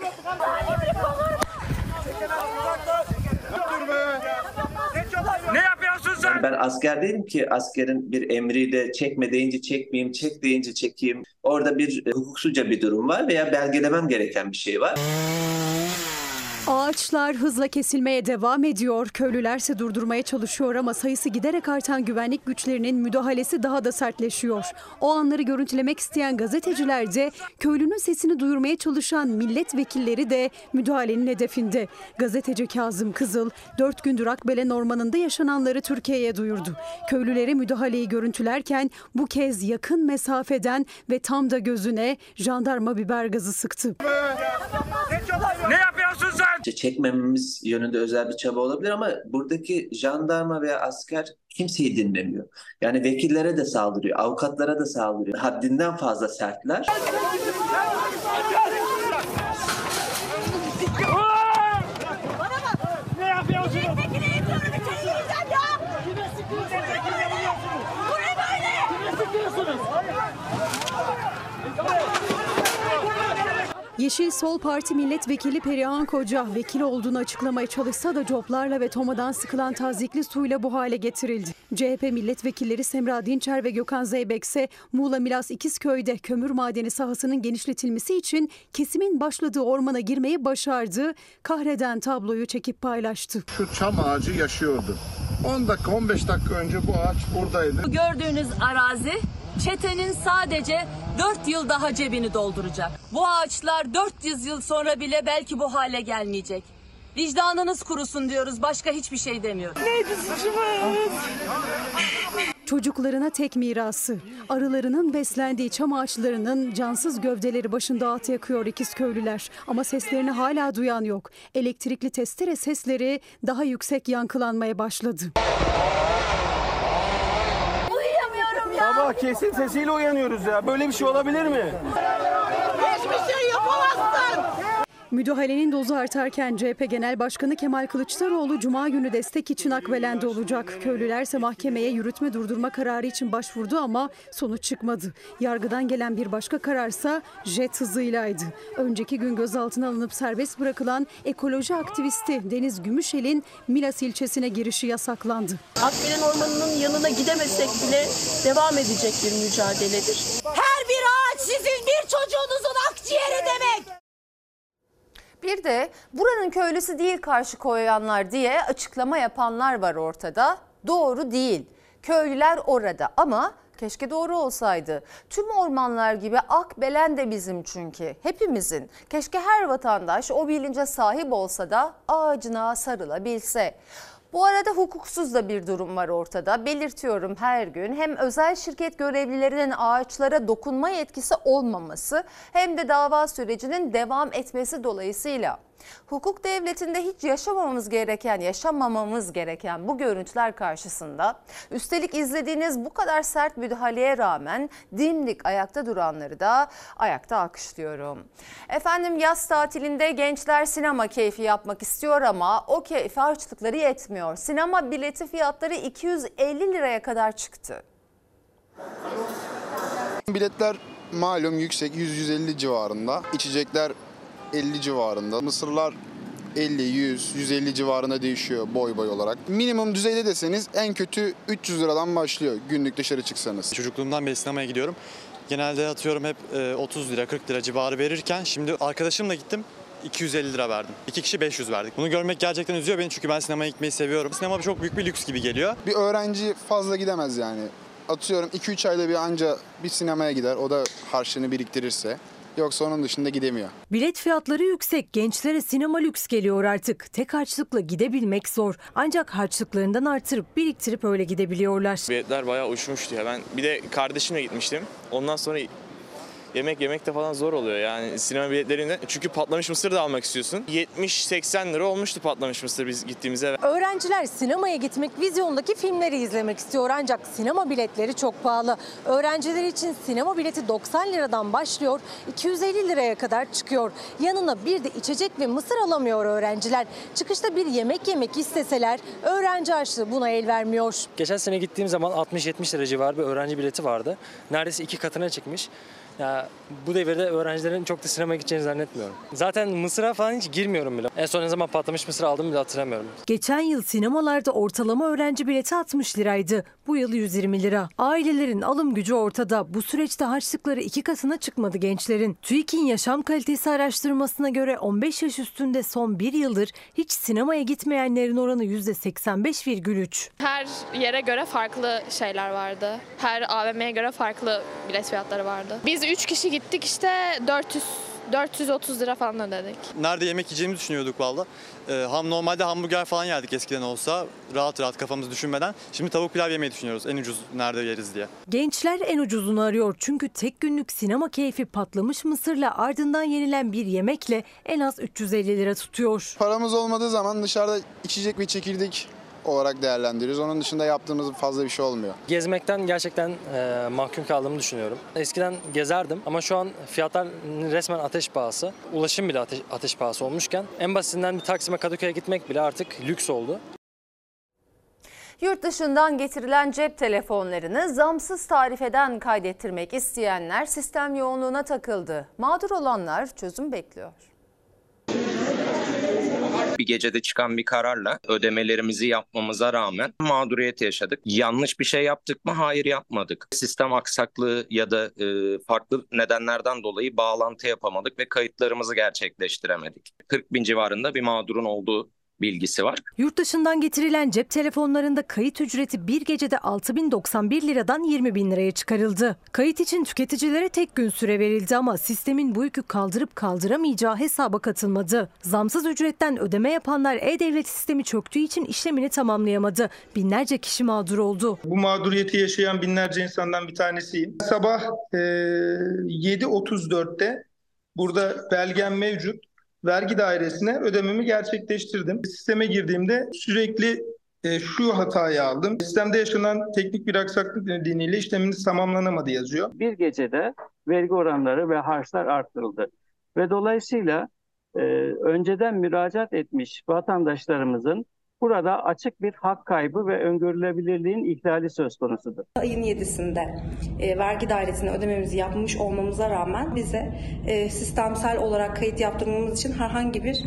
[SPEAKER 49] Ne yapıyorsun sen? Ben asker değilim ki askerin bir emriyle çekme deyince çekmeyeyim, çek deyince çekeyim. Orada bir e, hukuksuzca bir durum var veya belgelemem gereken bir şey var.
[SPEAKER 12] Ağaçlar hızla kesilmeye devam ediyor. Köylülerse durdurmaya çalışıyor ama sayısı giderek artan güvenlik güçlerinin müdahalesi daha da sertleşiyor. O anları görüntülemek isteyen gazeteciler de köylünün sesini duyurmaya çalışan milletvekilleri de müdahalenin hedefinde. Gazeteci Kazım Kızıl 4 gündür Akbelen Ormanı'nda yaşananları Türkiye'ye duyurdu. Köylülere müdahaleyi görüntülerken bu kez yakın mesafeden ve tam da gözüne jandarma biber gazı sıktı.
[SPEAKER 49] Ne yapıyorsun sen? Çekmememiz yönünde özel bir çaba olabilir ama buradaki jandarma veya asker kimseyi dinlemiyor. Yani vekillere de saldırıyor, avukatlara da saldırıyor. Haddinden fazla sertler.
[SPEAKER 12] Yeşil Sol Parti Milletvekili Perihan Koca vekil olduğunu açıklamaya çalışsa da coplarla ve tomadan sıkılan tazikli suyla bu hale getirildi. CHP milletvekilleri Semra Dinçer ve Gökhan Zeybek ise Muğla Milas İkizköy'de kömür madeni sahasının genişletilmesi için kesimin başladığı ormana girmeyi başardı. Kahreden tabloyu çekip paylaştı.
[SPEAKER 50] Şu çam ağacı yaşıyordu. 10 dakika 15 dakika önce bu ağaç buradaydı.
[SPEAKER 51] Bu gördüğünüz arazi çetenin sadece 4 yıl daha cebini dolduracak. Bu ağaçlar 400 yıl sonra bile belki bu hale gelmeyecek. Vicdanınız kurusun diyoruz. Başka hiçbir şey demiyoruz. Neydi suçumuz?
[SPEAKER 12] Çocuklarına tek mirası. Arılarının beslendiği çam ağaçlarının cansız gövdeleri başında at yakıyor ikiz köylüler. Ama seslerini hala duyan yok. Elektrikli testere sesleri daha yüksek yankılanmaya başladı.
[SPEAKER 48] Sabah kesin sesiyle uyanıyoruz ya. Böyle bir şey olabilir mi?
[SPEAKER 12] Müdahalenin dozu artarken CHP Genel Başkanı Kemal Kılıçdaroğlu Cuma günü destek için Akbelen'de olacak. Köylülerse mahkemeye yürütme durdurma kararı için başvurdu ama sonuç çıkmadı. Yargıdan gelen bir başka kararsa jet hızıylaydı. Önceki gün gözaltına alınıp serbest bırakılan ekoloji aktivisti Deniz Gümüşel'in Milas ilçesine girişi yasaklandı.
[SPEAKER 52] Akbelen Ormanı'nın yanına gidemesek bile devam edecek bir mücadeledir. Her bir ağaç sizin bir çocuğunuzun akciğeri demek.
[SPEAKER 1] Bir de buranın köylüsü değil karşı koyanlar diye açıklama yapanlar var ortada. Doğru değil. Köylüler orada ama keşke doğru olsaydı. Tüm ormanlar gibi Akbelen de bizim çünkü. Hepimizin. Keşke her vatandaş o bilince sahip olsa da ağacına sarılabilse. Bu arada hukuksuz da bir durum var ortada. Belirtiyorum her gün hem özel şirket görevlilerinin ağaçlara dokunma yetkisi olmaması hem de dava sürecinin devam etmesi dolayısıyla Hukuk devletinde hiç yaşamamamız gereken, yaşamamamız gereken bu görüntüler karşısında üstelik izlediğiniz bu kadar sert müdahaleye rağmen dimdik ayakta duranları da ayakta alkışlıyorum. Efendim yaz tatilinde gençler sinema keyfi yapmak istiyor ama o keyfi harçlıkları yetmiyor. Sinema bileti fiyatları 250 liraya kadar çıktı.
[SPEAKER 13] Biletler malum yüksek 100-150 civarında. İçecekler 50 civarında. Mısırlar 50, 100, 150 civarında değişiyor boy boy olarak. Minimum düzeyde deseniz en kötü 300 liradan başlıyor günlük dışarı çıksanız.
[SPEAKER 53] Çocukluğumdan beri sinemaya gidiyorum. Genelde atıyorum hep e, 30 lira 40 lira civarı verirken şimdi arkadaşımla gittim 250 lira verdim. İki kişi 500 verdik. Bunu görmek gerçekten üzüyor beni çünkü ben sinemaya gitmeyi seviyorum. Sinema çok büyük bir lüks gibi geliyor.
[SPEAKER 13] Bir öğrenci fazla gidemez yani. Atıyorum 2-3 ayda bir anca bir sinemaya gider. O da harçlığını biriktirirse. Yoksa onun dışında gidemiyor.
[SPEAKER 54] Bilet fiyatları yüksek, gençlere sinema lüks geliyor artık. Tek harçlıkla gidebilmek zor. Ancak harçlıklarından artırıp biriktirip öyle gidebiliyorlar.
[SPEAKER 55] Biletler bayağı uçmuştu ya. Ben bir de kardeşimle gitmiştim. Ondan sonra yemek yemek de falan zor oluyor yani sinema biletlerinde. Çünkü patlamış mısır da almak istiyorsun. 70-80 lira olmuştu patlamış mısır biz gittiğimizde.
[SPEAKER 54] Öğrenciler sinemaya gitmek, vizyondaki filmleri izlemek istiyor ancak sinema biletleri çok pahalı. Öğrenciler için sinema bileti 90 liradan başlıyor, 250 liraya kadar çıkıyor. Yanına bir de içecek ve mısır alamıyor öğrenciler. Çıkışta bir yemek yemek isteseler öğrenci harçlığı buna el vermiyor.
[SPEAKER 56] Geçen sene gittiğim zaman 60-70 lira civarı bir öğrenci bileti vardı. Neredeyse iki katına çıkmış. Ya bu devirde öğrencilerin çok da sinemaya gideceğini zannetmiyorum. Zaten mısıra falan hiç girmiyorum bile. En son ne zaman patlamış mısır aldım bile hatırlamıyorum.
[SPEAKER 54] Geçen yıl sinemalarda ortalama öğrenci bileti 60 liraydı. Bu yıl 120 lira. Ailelerin alım gücü ortada. Bu süreçte harçlıkları iki katına çıkmadı gençlerin. TÜİK'in yaşam kalitesi araştırmasına göre 15 yaş üstünde son bir yıldır hiç sinemaya gitmeyenlerin oranı %85,3.
[SPEAKER 57] Her yere göre farklı şeyler vardı. Her AVM'ye göre farklı bilet fiyatları vardı. Biz 3 kişi gittik işte 400 430 lira falan ödedik.
[SPEAKER 53] Nerede yemek yiyeceğimizi düşünüyorduk valla. Ee, ham normalde hamburger falan yerdik eskiden olsa rahat rahat kafamızı düşünmeden. Şimdi tavuk pilav yemeyi düşünüyoruz en ucuz nerede yeriz diye.
[SPEAKER 54] Gençler en ucuzunu arıyor çünkü tek günlük sinema keyfi patlamış mısırla ardından yenilen bir yemekle en az 350 lira tutuyor.
[SPEAKER 13] Paramız olmadığı zaman dışarıda içecek ve çekirdek olarak değerlendiriyoruz. Onun dışında yaptığımız fazla bir şey olmuyor.
[SPEAKER 56] Gezmekten gerçekten e, mahkum kaldığımı düşünüyorum. Eskiden gezerdim ama şu an fiyatlar resmen ateş pahası. Ulaşım bile ateş, ateş pahası olmuşken en basitinden bir Taksim'e Kadıköy'e gitmek bile artık lüks oldu.
[SPEAKER 1] Yurt dışından getirilen cep telefonlarını zamsız tarifeden kaydettirmek isteyenler sistem yoğunluğuna takıldı. Mağdur olanlar çözüm bekliyor.
[SPEAKER 58] Bir gecede çıkan bir kararla ödemelerimizi yapmamıza rağmen mağduriyet yaşadık. Yanlış bir şey yaptık mı? Hayır yapmadık. Sistem aksaklığı ya da e, farklı nedenlerden dolayı bağlantı yapamadık ve kayıtlarımızı gerçekleştiremedik. 40 bin civarında bir mağdurun olduğu bilgisi var.
[SPEAKER 54] Yurt dışından getirilen cep telefonlarında kayıt ücreti bir gecede 6091 liradan 20 bin liraya çıkarıldı. Kayıt için tüketicilere tek gün süre verildi ama sistemin bu yükü kaldırıp kaldıramayacağı hesaba katılmadı. Zamsız ücretten ödeme yapanlar e-devlet sistemi çöktüğü için işlemini tamamlayamadı. Binlerce kişi mağdur oldu.
[SPEAKER 59] Bu mağduriyeti yaşayan binlerce insandan bir tanesiyim. Sabah e, 7.34'te burada belgem mevcut vergi dairesine ödememi gerçekleştirdim. Sisteme girdiğimde sürekli e, şu hatayı aldım. Sistemde yaşanan teknik bir aksaklık nedeniyle işleminiz tamamlanamadı yazıyor.
[SPEAKER 60] Bir gecede vergi oranları ve harçlar arttırıldı. Ve dolayısıyla e, önceden müracaat etmiş vatandaşlarımızın Burada açık bir hak kaybı ve öngörülebilirliğin ihlali söz konusudur.
[SPEAKER 61] Ayın 7'sinde e, vergi dairesine ödememizi yapmış olmamıza rağmen bize e, sistemsel olarak kayıt yaptırmamız için herhangi bir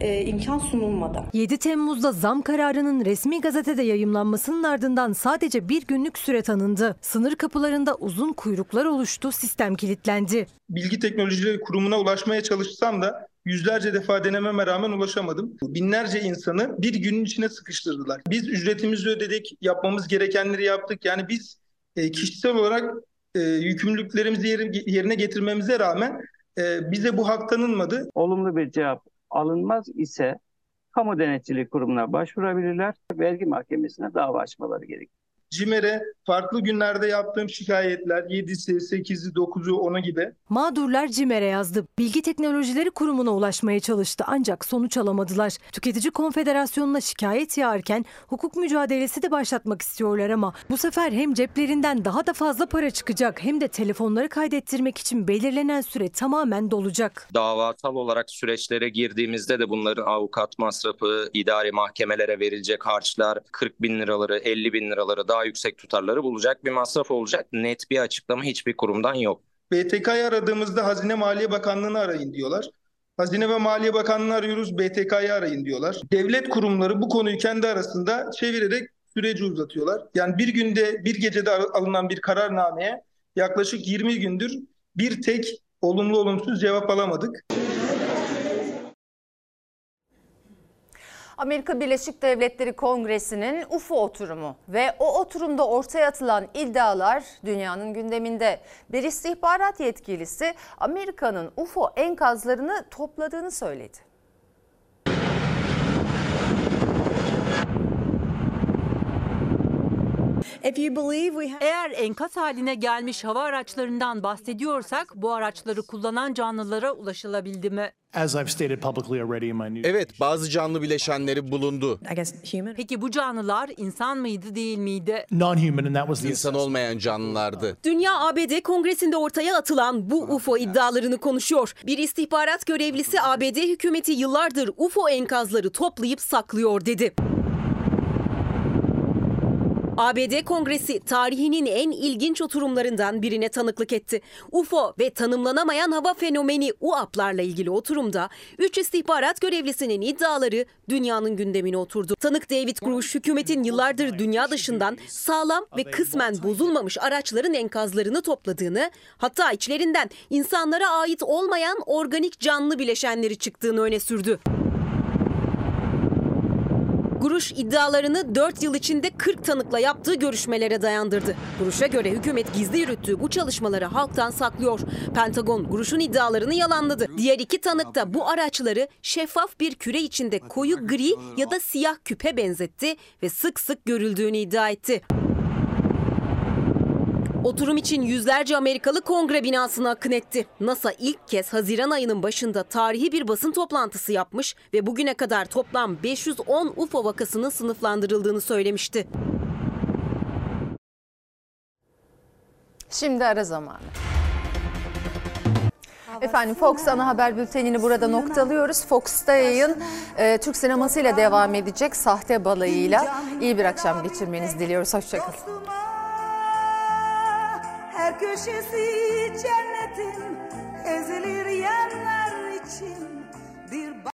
[SPEAKER 61] e, imkan sunulmadı.
[SPEAKER 54] 7 Temmuz'da zam kararının resmi gazetede yayımlanmasının ardından sadece bir günlük süre tanındı. Sınır kapılarında uzun kuyruklar oluştu, sistem kilitlendi.
[SPEAKER 59] Bilgi Teknolojileri Kurumu'na ulaşmaya çalışsam da yüzlerce defa denememe rağmen ulaşamadım. Binlerce insanı bir günün içine sıkıştırdılar. Biz ücretimizi ödedik, yapmamız gerekenleri yaptık. Yani biz e, kişisel olarak e, yükümlülüklerimizi yerine getirmemize rağmen e, bize bu hak tanınmadı.
[SPEAKER 60] Olumlu bir cevap alınmaz ise Kamu Denetçiliği Kurumu'na başvurabilirler. Vergi Mahkemesi'ne dava açmaları gerekir.
[SPEAKER 59] CİMER'e farklı günlerde yaptığım şikayetler 7'si, 8'i, 9'u, 10'u gibi.
[SPEAKER 54] Mağdurlar CİMER'e yazdı. Bilgi Teknolojileri Kurumu'na ulaşmaya çalıştı ancak sonuç alamadılar. Tüketici Konfederasyonu'na şikayet yağarken hukuk mücadelesi de başlatmak istiyorlar ama bu sefer hem ceplerinden daha da fazla para çıkacak hem de telefonları kaydettirmek için belirlenen süre tamamen dolacak.
[SPEAKER 58] Davasal olarak süreçlere girdiğimizde de bunların avukat masrafı, idari mahkemelere verilecek harçlar, 40 bin liraları, 50 bin liraları daha yüksek tutarları bulacak bir masraf olacak. Net bir açıklama hiçbir kurumdan yok.
[SPEAKER 59] BTK'yı aradığımızda Hazine Maliye Bakanlığı'nı arayın diyorlar. Hazine ve Maliye Bakanlığı'nı arıyoruz, BTK'yı arayın diyorlar. Devlet kurumları bu konuyu kendi arasında çevirerek süreci uzatıyorlar. Yani bir günde, bir gecede alınan bir kararnameye yaklaşık 20 gündür bir tek olumlu olumsuz cevap alamadık.
[SPEAKER 1] Amerika Birleşik Devletleri Kongresi'nin UFO oturumu ve o oturumda ortaya atılan iddialar dünyanın gündeminde. Bir istihbarat yetkilisi Amerika'nın UFO enkazlarını topladığını söyledi.
[SPEAKER 62] Eğer enkaz haline gelmiş hava araçlarından bahsediyorsak bu araçları kullanan canlılara ulaşılabildi mi?
[SPEAKER 63] Evet, bazı canlı bileşenleri bulundu.
[SPEAKER 62] Peki bu canlılar insan mıydı değil miydi?
[SPEAKER 63] İnsan olmayan canlılardı.
[SPEAKER 64] Dünya ABD Kongresi'nde ortaya atılan bu UFO iddialarını konuşuyor. Bir istihbarat görevlisi ABD hükümeti yıllardır UFO enkazları toplayıp saklıyor dedi. ABD Kongresi tarihinin en ilginç oturumlarından birine tanıklık etti. UFO ve tanımlanamayan hava fenomeni UAP'larla ilgili oturumda 3 istihbarat görevlisinin iddiaları dünyanın gündemine oturdu. Tanık David Grush hükümetin yıllardır dünya dışından sağlam ve kısmen bozulmamış araçların enkazlarını topladığını, hatta içlerinden insanlara ait olmayan organik canlı bileşenleri çıktığını öne sürdü. Guruş iddialarını 4 yıl içinde 40 tanıkla yaptığı görüşmelere dayandırdı. Guruş'a göre hükümet gizli yürüttüğü bu çalışmaları halktan saklıyor. Pentagon Guruş'un iddialarını yalanladı. Diğer iki tanık da bu araçları şeffaf bir küre içinde koyu gri ya da siyah küpe benzetti ve sık sık görüldüğünü iddia etti. Oturum için yüzlerce Amerikalı kongre binasına akın etti. NASA ilk kez Haziran ayının başında tarihi bir basın toplantısı yapmış ve bugüne kadar toplam 510 UFO vakasının sınıflandırıldığını söylemişti.
[SPEAKER 1] Şimdi ara zamanı. Efendim Fox ana haber bültenini burada noktalıyoruz. Fox'ta yayın e, Türk sinemasıyla devam edecek sahte balayıyla. İyi bir akşam geçirmenizi diliyoruz. Hoşçakalın.
[SPEAKER 65] Her köşesi cennetin ezilir yerler için